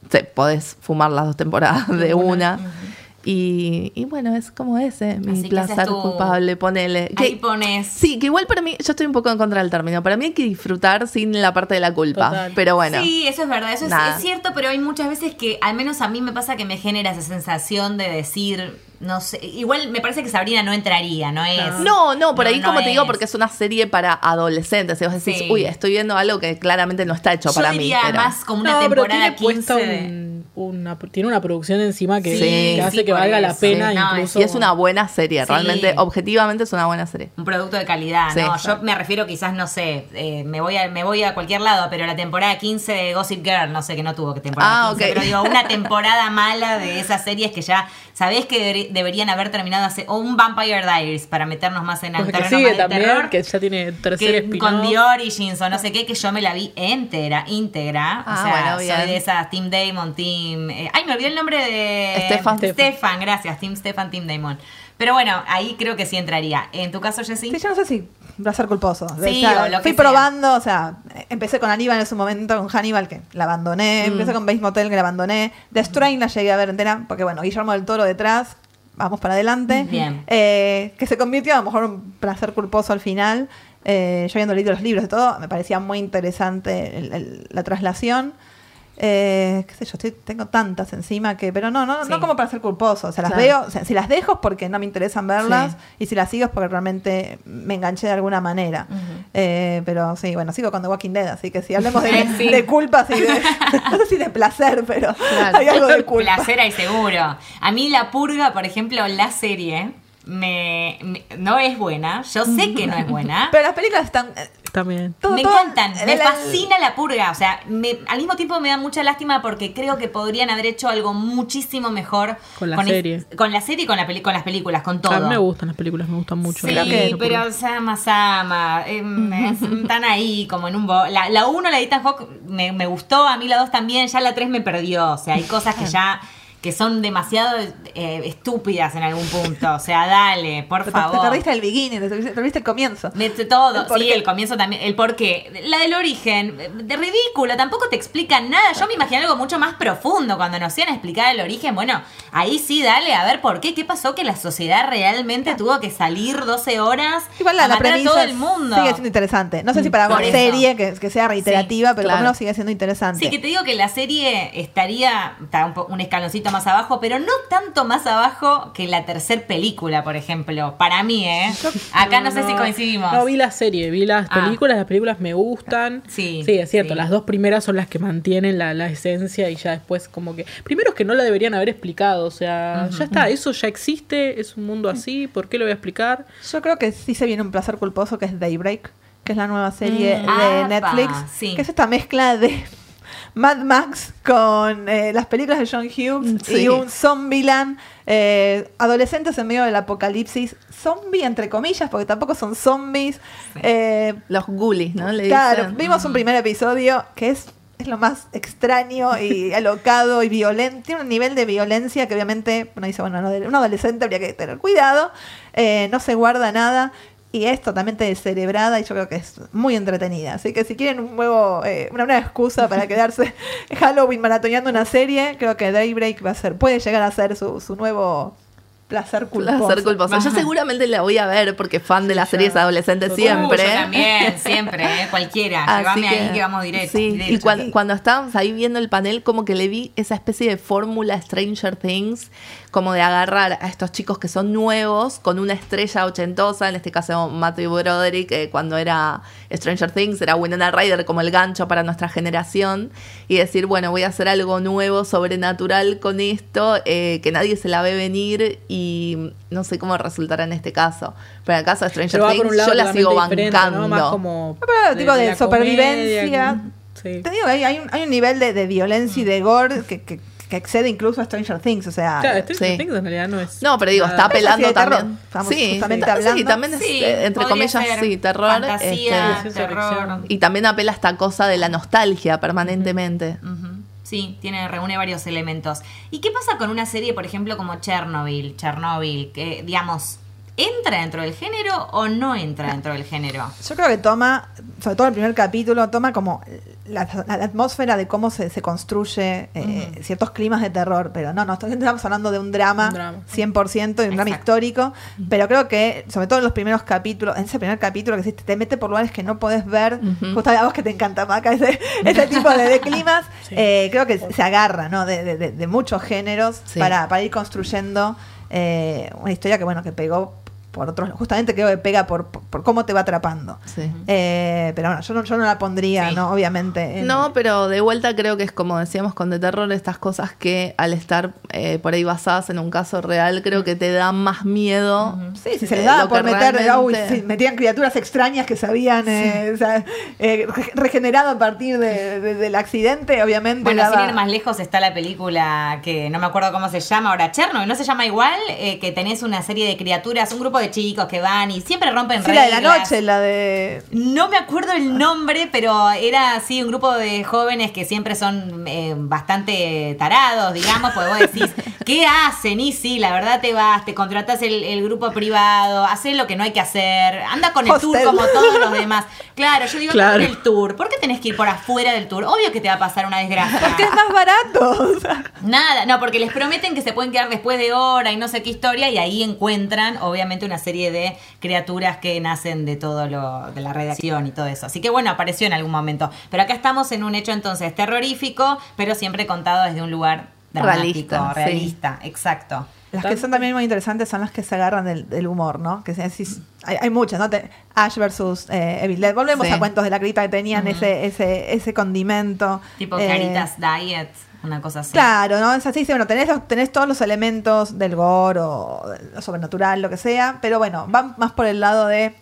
Speaker 2: te podés fumar las dos temporadas de una. Y, y bueno, es como ese, mi
Speaker 1: Así que ese
Speaker 2: placer
Speaker 1: es tu-
Speaker 2: culpable, ponele.
Speaker 1: Ahí pones...
Speaker 2: Sí, que igual para mí, yo estoy un poco en contra del término. Para mí hay que disfrutar sin la parte de la culpa.
Speaker 4: Total.
Speaker 2: Pero bueno.
Speaker 1: Sí, eso es verdad, eso es, es cierto, pero hay muchas veces que, al menos a mí me pasa que me genera esa sensación de decir, no sé, igual me parece que Sabrina no entraría, no es...
Speaker 2: No, no, por ahí
Speaker 1: no
Speaker 2: como te digo, porque es una serie para adolescentes. Y vos decís,
Speaker 1: Sí.
Speaker 2: uy, estoy viendo algo que claramente no está hecho
Speaker 1: Yo
Speaker 2: para
Speaker 1: diría
Speaker 2: mí. Pero...
Speaker 1: más como una
Speaker 4: No, pero
Speaker 1: temporada
Speaker 4: tiene puesta
Speaker 1: 15 de-
Speaker 4: un- una, tiene una producción encima que,
Speaker 2: Sí,
Speaker 4: que hace
Speaker 1: sí,
Speaker 4: que valga la pena
Speaker 1: Sí, no,
Speaker 4: incluso.
Speaker 2: Y es una buena serie,
Speaker 1: Sí.
Speaker 2: realmente, objetivamente es una buena serie.
Speaker 1: un producto de calidad,
Speaker 2: Sí,
Speaker 1: ¿no? Yo me refiero quizás, no sé, eh, me voy a me voy a cualquier lado, pero la temporada 15 de Gossip Girl, no sé que no tuvo que temporada
Speaker 2: Ah,
Speaker 1: 15,
Speaker 2: ok.
Speaker 1: pero digo, una [laughs] temporada mala de esas series que ya ¿Sabés que deber- deberían haber terminado hace o un Vampire Diaries para meternos más en el
Speaker 4: Pues que
Speaker 1: terreno
Speaker 4: sigue
Speaker 1: de
Speaker 4: también,
Speaker 1: terror?
Speaker 4: que ya tiene tercer
Speaker 1: que con The Origins o no sé qué, que yo me la vi entera, íntegra.
Speaker 2: Ah,
Speaker 1: o sea,
Speaker 2: bueno,
Speaker 1: soy de esas Team Damon, Team. eh, ay, me olvidé el nombre de.
Speaker 2: Stefan.
Speaker 1: Stefan, gracias. Team Stefan, Team Damon. Pero bueno, ahí creo que sí entraría. En tu caso, Jessy.
Speaker 3: Sí, yo no sé si placer culposo.
Speaker 1: Sí,
Speaker 3: O sea,
Speaker 1: o lo que
Speaker 3: fui
Speaker 1: sea.
Speaker 3: probando, o sea, empecé con Aníbal en su momento, con Hannibal, que la abandoné.
Speaker 1: Mm.
Speaker 3: Empecé con Base Motel, que la abandoné. The Strain la llegué a ver entera, porque bueno, Guillermo del Toro detrás, vamos para adelante.
Speaker 1: Bien.
Speaker 3: Eh, que se convirtió a lo mejor en un placer culposo al final. Eh, yo habiendo leído los libros y todo, me parecía muy interesante el- el- la traslación. Eh, qué sé yo, estoy- tengo tantas encima que, pero no, no,
Speaker 1: Sí.
Speaker 3: no como para ser culposo. O sea, las
Speaker 2: Claro.
Speaker 3: veo, o sea, si las dejo es porque no me interesan verlas
Speaker 2: Sí.
Speaker 3: y si las sigo es porque realmente me enganché de alguna manera. Eh, pero sí, bueno, sigo con The Walking Dead, así que si hablemos de, [laughs]
Speaker 1: Eh, sí.
Speaker 3: de culpas y de, [laughs] no sé si de placer, pero
Speaker 2: Claro.
Speaker 3: hay algo de [laughs] culpa.
Speaker 1: Placer hay seguro. A mí La Purga, por ejemplo, la serie, me, me- no es buena. Yo sé que no es buena. [laughs]
Speaker 3: Pero las películas están... eh,
Speaker 4: También.
Speaker 3: todo-
Speaker 1: me
Speaker 3: todo-
Speaker 1: encantan, me fascina la purga. O sea, me- al mismo tiempo me da mucha lástima porque creo que podrían haber hecho algo muchísimo mejor
Speaker 4: Con la serie.
Speaker 1: con la serie y con, la peli- con las películas, con todo.
Speaker 4: A mí me gustan las películas, me gustan mucho.
Speaker 1: Sí,
Speaker 3: que-
Speaker 1: pero Sama Sama, es- [laughs] están ahí como en un... bo- La, la 1, la de Ethan Hawke, me, me gustó, a mí la 2 también, ya la 3 me perdió. O sea, hay cosas que ya que son demasiado eh, estúpidas en algún punto. O sea, dale, por
Speaker 3: Te, te
Speaker 1: favor.
Speaker 3: perdiste el beginning, te perdiste, te perdiste el comienzo.
Speaker 1: De todo,
Speaker 3: El por
Speaker 1: sí,
Speaker 3: qué.
Speaker 1: el comienzo también, el porqué. La del origen, de ridículo, tampoco te explican nada. Yo me imaginé algo mucho más profundo cuando nos iban a explicar el origen. Bueno, ahí sí, dale, a ver por qué, qué pasó que la sociedad realmente tuvo que salir 12 horas
Speaker 3: Igual la,
Speaker 1: a
Speaker 3: la
Speaker 1: matar a todo el mundo.
Speaker 3: sigue siendo interesante. No sé si para
Speaker 1: Por
Speaker 3: una
Speaker 1: eso.
Speaker 3: serie que, que sea reiterativa, pero por
Speaker 2: claro.
Speaker 3: lo menos sigue siendo interesante.
Speaker 1: Sí, que te digo que la serie estaría está un, un escaloncito más abajo, pero no tanto más abajo que la tercer película, por ejemplo. Para mí, ¿eh? Acá no, sé si coincidimos.
Speaker 4: No, vi la serie, vi las
Speaker 1: Ah.
Speaker 4: películas, las películas me gustan.
Speaker 1: Sí,
Speaker 4: Sí, es cierto,
Speaker 1: sí.
Speaker 4: las dos primeras son las que mantienen la, la esencia y ya después como que... Primero es que no la deberían haber explicado, o sea, ya está, eso ya existe, es un mundo así, ¿por qué lo voy a explicar?
Speaker 3: Yo creo que sí se viene un placer culposo que es Daybreak, que es la nueva serie
Speaker 1: Mm.
Speaker 3: de Netflix,
Speaker 1: sí.
Speaker 3: que es esta mezcla de Mad Max con eh, las películas de John Hughes
Speaker 2: Sí.
Speaker 3: y un Zombieland, eh, adolescentes en medio del apocalipsis, zombie entre comillas, porque tampoco son zombies. Eh,
Speaker 2: Los ghoulies, ¿no? Le
Speaker 3: Claro,
Speaker 2: dicen.
Speaker 3: vimos un primer episodio que es, es lo más extraño y [laughs] alocado y violento. Tiene un nivel de violencia que obviamente uno dice, bueno, no, un adolescente habría que tener cuidado. Eh, no se guarda nada y es totalmente descerebrada y yo creo que es muy entretenida. Así que si quieren un nuevo, eh, una nueva excusa para quedarse [laughs] Halloween maratoneando una serie, creo que Daybreak va a ser, puede llegar a ser su, su nuevo placer culposo.
Speaker 2: Placer culposo. Yo seguramente la voy a ver porque fan de las series adolescentes
Speaker 1: Uh,
Speaker 2: siempre.
Speaker 1: yo también, siempre, ¿eh? cualquiera. [laughs]
Speaker 2: Así
Speaker 1: Llévame ahí
Speaker 2: que-
Speaker 1: que vamos directo.
Speaker 2: Sí, y cuando, estábamos ahí viendo el panel, como que le vi esa especie de fórmula Stranger Things, como de agarrar a estos chicos que son nuevos con una estrella ochentosa, en este caso Matthew Broderick, que cuando era Stranger Things era Winona Ryder como el gancho para nuestra generación, y decir, bueno, voy a hacer algo nuevo, sobrenatural con esto, eh, que nadie se la ve venir y no sé cómo resultará en este caso. Pero en el caso de Stranger Things, yo la sigo bancando.
Speaker 4: ¿no? Más como...
Speaker 3: Pero, tipo, de supervivencia.
Speaker 4: comedia, sí.
Speaker 3: Te digo, hay, hay un, hay un nivel de, de violencia y de gore que, que, que excede incluso a Stranger Things. O sea,
Speaker 4: Claro, Stranger
Speaker 2: Sí.
Speaker 4: Things en realidad no es...
Speaker 2: No, pero digo,
Speaker 4: nada.
Speaker 2: está
Speaker 3: es
Speaker 2: apelando también.
Speaker 3: Estamos
Speaker 2: sí,
Speaker 3: justamente
Speaker 2: está- sí,
Speaker 3: hablando.
Speaker 2: también es,
Speaker 1: Sí,
Speaker 2: eh, entre comillas, sí, terror.
Speaker 1: fantasía,
Speaker 2: este,
Speaker 1: terror.
Speaker 2: y también apela a esta cosa de la nostalgia permanentemente.
Speaker 1: Ujú. Sí, tiene, reúne varios elementos. ¿Y qué pasa con una serie, por ejemplo, como Chernobyl? Chernobyl, que, digamos, ¿entra dentro del género o no entra dentro del género?
Speaker 3: Yo creo que toma, sobre todo el primer capítulo, toma como la, la atmósfera de cómo se, se construye eh, ciertos climas de terror. Pero no, no, estamos hablando de un drama,
Speaker 4: Un drama.
Speaker 3: 100%, de un drama histórico. Pero creo que, sobre todo en los primeros capítulos, en ese primer capítulo que sí te mete por lugares que no podés ver, justo a vos que te encanta, Maca, ese, [laughs] ese tipo de, de climas, [laughs]
Speaker 4: Sí.
Speaker 3: eh, creo que se agarra ¿no? de, de- de- de muchos géneros
Speaker 2: Sí.
Speaker 3: para, para ir construyendo eh, una historia que, bueno, que pegó por otros, justamente creo que pega por, por, por cómo te va atrapando.
Speaker 2: Sí.
Speaker 3: Eh, pero bueno, yo no, yo no la pondría,
Speaker 1: Sí.
Speaker 3: ¿no? Obviamente. en-
Speaker 2: No, pero de vuelta creo que es como decíamos con The Terror, estas cosas que al estar eh, por ahí basadas en un caso real, creo que te dan más miedo.
Speaker 3: Sí, si se
Speaker 2: eh,
Speaker 3: les daba por meter, uy, sí, metían criaturas extrañas que se habían eh, o sea, eh, re- regenerado a partir de- de- del accidente, obviamente.
Speaker 1: Bueno, sin ir más lejos está la película que no me acuerdo cómo se llama ahora, Chernobyl, ¿no se llama igual? Eh, que tenés una serie de criaturas, un grupo de chicos que van y siempre rompen
Speaker 3: Sí, la de la
Speaker 1: reglas.
Speaker 3: noche, la de.
Speaker 1: No me acuerdo el nombre, pero era así un grupo de jóvenes que siempre son eh, bastante tarados, digamos, porque vos decís, [laughs] ¿qué hacen? Y sí, la verdad te vas, te contratás el, el grupo privado, haces lo que no hay que hacer, anda con el tour como todos los demás. Claro, yo digo,
Speaker 4: Claro.
Speaker 1: el tour, ¿por qué tenés que ir por afuera del tour? Obvio que te va a pasar una desgracia.
Speaker 3: Porque es más barato. o sea.
Speaker 1: Nada, no, porque les prometen que se pueden quedar después de hora y no sé qué historia y ahí encuentran obviamente una serie de criaturas que nacen de todo lo de la redacción y todo eso. Así que bueno, apareció en algún momento. Pero acá estamos en un hecho entonces terrorífico, pero siempre contado desde un lugar dramático,
Speaker 2: Realista,
Speaker 1: realista,
Speaker 2: sí.
Speaker 1: exacto.
Speaker 3: Las que son también muy interesantes son las que se agarran del, del humor, ¿no? Que se decís- hay, hay muchas, ¿no? Te- Ash versus eh, Evil Dead. Volvemos
Speaker 2: Sí.
Speaker 3: a cuentos de la cripta que tenían ese, ese, ese condimento.
Speaker 1: Tipo
Speaker 3: Eh,
Speaker 1: Caritas Diet, una cosa así.
Speaker 3: Claro, ¿no? Es así, sí, bueno, tenés, los- tenés todos los elementos del gore o lo sobrenatural, lo que sea, pero bueno, van más por el lado de.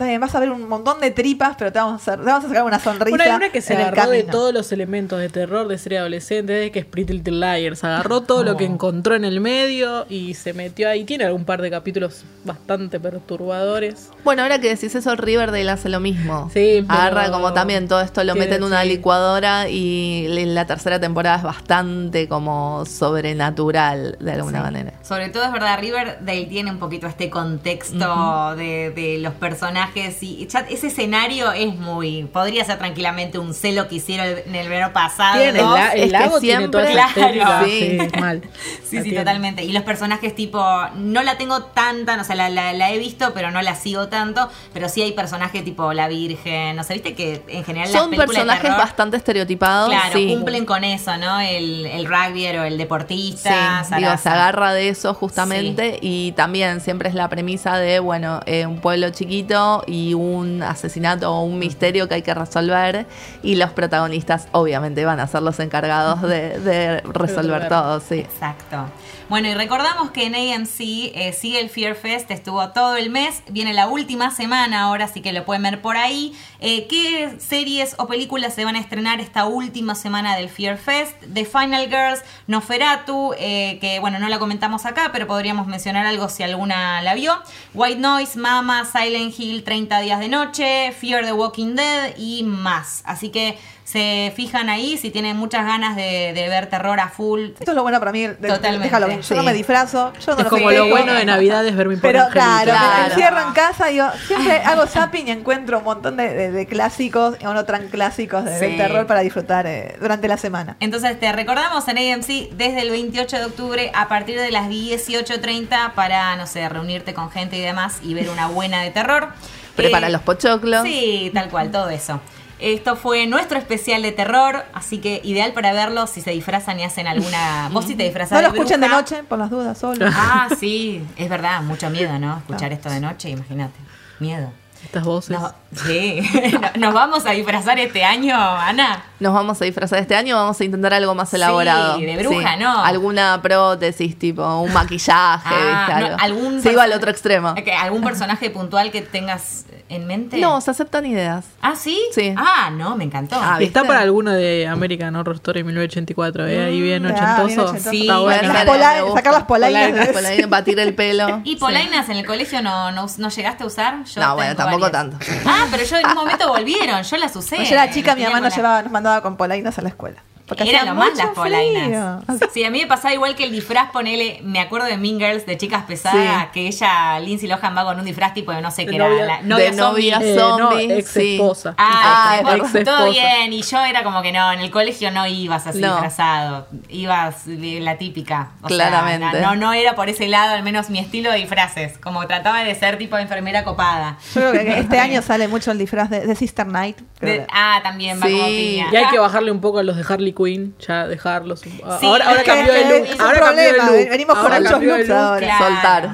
Speaker 3: Está bien, vas a ver un montón de tripas, pero te vamos a, hacer, te vamos a sacar una sonrisa.
Speaker 4: Bueno, hay una que se
Speaker 3: en
Speaker 4: agarró de todos los elementos de terror de ser adolescente, de que es Pretty Little Liars. Agarró todo lo que encontró en el medio y se metió ahí. Tiene algún par de capítulos bastante perturbadores.
Speaker 2: Bueno, ahora que decís eso, Riverdale hace lo mismo.
Speaker 4: Sí, pero-
Speaker 2: Agarra como también todo esto, lo mete en una
Speaker 4: sí.
Speaker 2: licuadora y la tercera temporada es bastante como sobrenatural de alguna manera.
Speaker 1: Sobre todo es verdad, Riverdale tiene un poquito este contexto de, de los personajes y ya ese escenario es muy, podría ser tranquilamente un celo que hicieron en el verano pasado.
Speaker 4: Tiene, el, el
Speaker 2: Es que
Speaker 4: toda esa
Speaker 1: siempre-
Speaker 4: estética.
Speaker 1: Claro. [laughs]
Speaker 4: Sí,
Speaker 2: Sí.
Speaker 4: mal.
Speaker 1: Sí,
Speaker 4: La
Speaker 1: sí,
Speaker 4: tiene.
Speaker 1: totalmente. Y los personajes tipo, no la tengo tanta, o sea, la, la- la he visto, pero no la sigo tanto, pero sí hay personajes tipo la Virgen, no sé, viste que en general las
Speaker 2: Son
Speaker 1: de
Speaker 2: personajes
Speaker 1: terror,
Speaker 2: bastante estereotipados.
Speaker 1: Claro,
Speaker 2: sí.
Speaker 1: cumplen con eso, ¿no? El, el rugbyer o el
Speaker 2: Sí,
Speaker 1: deportista.
Speaker 2: digo, se agarra de eso justamente y también siempre es la premisa de, bueno, eh, un pueblo chiquito y un asesinato o un misterio que hay que resolver y los protagonistas obviamente van a ser los encargados de, de resolver
Speaker 4: Resolver.
Speaker 2: todo, sí.
Speaker 1: Exacto. Bueno, y recordamos que en AMC eh, sigue el Fear Fest, estuvo todo el mes, viene la última semana ahora, así que lo pueden ver por ahí. Eh, ¿Qué series o películas se van a estrenar esta última semana del Fear Fest? The Final Girls, Noferatu, eh, que bueno, no la comentamos acá, pero podríamos mencionar algo si alguna la vio. White Noise, Mama, Silent Hill, 30 días de noche, Fear the Walking Dead y más. Así que se fijan ahí si tienen muchas ganas de, de ver terror a full.
Speaker 3: Esto es lo bueno para mí de,
Speaker 1: Totalmente.
Speaker 3: Halloween. Yo no me disfrazo, yo no
Speaker 4: Es
Speaker 3: lo
Speaker 4: como lo bueno de Navidad es ver mi
Speaker 3: Pero claro, me
Speaker 2: Claro.
Speaker 3: encierro en casa y yo siempre hago zapping y encuentro un montón de, de- de clásicos y no tan clásicos de,
Speaker 1: Sí.
Speaker 3: terror para disfrutar eh, durante la semana.
Speaker 1: Entonces te recordamos en AMC desde el 28 de octubre a partir de las 18.30 para, no sé, reunirte con gente y demás y ver una buena de terror.
Speaker 2: Prepara
Speaker 1: Eh,
Speaker 2: los pochoclos.
Speaker 1: Sí, tal cual, todo eso. Esto fue nuestro especial de terror, así que ideal para verlo si se disfrazan y hacen alguna... [laughs] Vos si te disfrazás
Speaker 3: No lo
Speaker 1: de
Speaker 3: escuchen de
Speaker 1: bruja-
Speaker 3: noche, por las dudas, solo.
Speaker 1: Ah, sí, es verdad, mucho miedo, ¿no? Escuchar esto de noche, imagínate. Miedo.
Speaker 4: Estas voces.
Speaker 1: No, sí. [laughs] ¿Nos vamos a disfrazar este año, Ana?
Speaker 2: Nos vamos a disfrazar este año, vamos a intentar algo más elaborado.
Speaker 1: Sí, de bruja, ¿no?
Speaker 2: Alguna prótesis, tipo un maquillaje,
Speaker 1: Ah,
Speaker 2: ¿viste?
Speaker 1: no,
Speaker 2: Algo.
Speaker 1: algún
Speaker 2: Se iba al otro extremo.
Speaker 1: ¿Algún personaje puntual que tengas en mente?
Speaker 2: No, se aceptan ideas.
Speaker 1: ¿Ah, sí?
Speaker 2: Sí.
Speaker 1: Ah, no, me encantó.
Speaker 2: Ah,
Speaker 4: está para alguno de American Horror Story 1984, ¿eh? Ahí bien
Speaker 3: Ah, bien
Speaker 4: ochentoso.
Speaker 3: ochentoso.
Speaker 1: Sí,
Speaker 4: Está bueno.
Speaker 3: Las
Speaker 2: Me
Speaker 3: pola-
Speaker 2: gusta.
Speaker 3: sacar las polainas.
Speaker 2: Polainas, polainas, batir el pelo. [laughs]
Speaker 1: ¿Y polainas en el colegio no, no, no llegaste a usar? Yo
Speaker 2: No, bueno,
Speaker 1: tengo
Speaker 2: tampoco
Speaker 1: varias.
Speaker 2: tanto.
Speaker 1: Ah, pero yo en un momento volvieron, yo las usé.
Speaker 3: Cuando yo era chica, mi mamá nos llevaba, nos mandaba con polainas a la escuela. Porque
Speaker 1: Era
Speaker 3: hacía
Speaker 1: lo más las polainas. [laughs] Sí, a mí me pasaba igual que el disfraz, ponele, me acuerdo de Mean Girls de chicas pesadas,
Speaker 2: Sí.
Speaker 1: que ella, Lindsay Lohan, va con un disfraz tipo de no sé
Speaker 4: De
Speaker 1: qué
Speaker 4: novia-
Speaker 1: era, la novia
Speaker 2: de
Speaker 1: zombie.
Speaker 2: novia
Speaker 4: Eh, no, ex
Speaker 2: sí.
Speaker 4: esposa.
Speaker 1: Ah,
Speaker 2: Ah,
Speaker 1: bueno,
Speaker 4: ex
Speaker 1: todo
Speaker 4: esposa.
Speaker 1: bien. Y yo era como que no, en el colegio no ibas así
Speaker 2: No.
Speaker 1: disfrazado. Ibas de la típica. O sea,
Speaker 2: Claramente.
Speaker 1: no, no era por ese lado, al menos mi estilo de disfraces. Como trataba de ser tipo enfermera copada.
Speaker 3: Yo creo que este [laughs] año sale mucho el disfraz de, de Sister Night.
Speaker 1: De- ah, también va
Speaker 2: Sí.
Speaker 1: como piña.
Speaker 4: Y hay que bajarle un poco a los de Harley Quinn, ya dejarlos. un-
Speaker 1: Sí,
Speaker 4: ahora ahora cambió de look. Ahora cambió de look.
Speaker 3: venimos con
Speaker 4: ahora cambió de
Speaker 3: looks
Speaker 4: look.
Speaker 3: ahora.
Speaker 1: Claro.
Speaker 2: Soltar.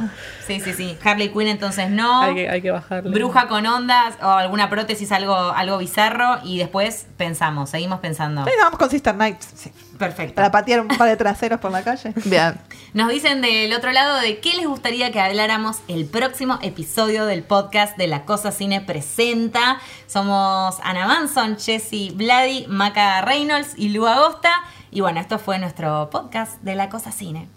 Speaker 1: Sí, sí, sí. Harley Quinn entonces no.
Speaker 4: Hay que, hay que bajarle.
Speaker 1: Bruja con ondas o alguna prótesis, algo, algo bizarro. Y después pensamos, seguimos pensando.
Speaker 3: Sí, vamos con Sister Night. sí,
Speaker 1: Perfecto.
Speaker 3: Para patear un par de traseros por la calle. [laughs]
Speaker 2: Bien.
Speaker 1: Nos dicen del otro lado de qué les gustaría que habláramos el próximo episodio del podcast de La Cosa Cine Presenta. Somos Ana Manson, Jessy Vladi, Maca Reynolds y Lu Agosta. Y bueno, esto fue nuestro podcast de La Cosa Cine.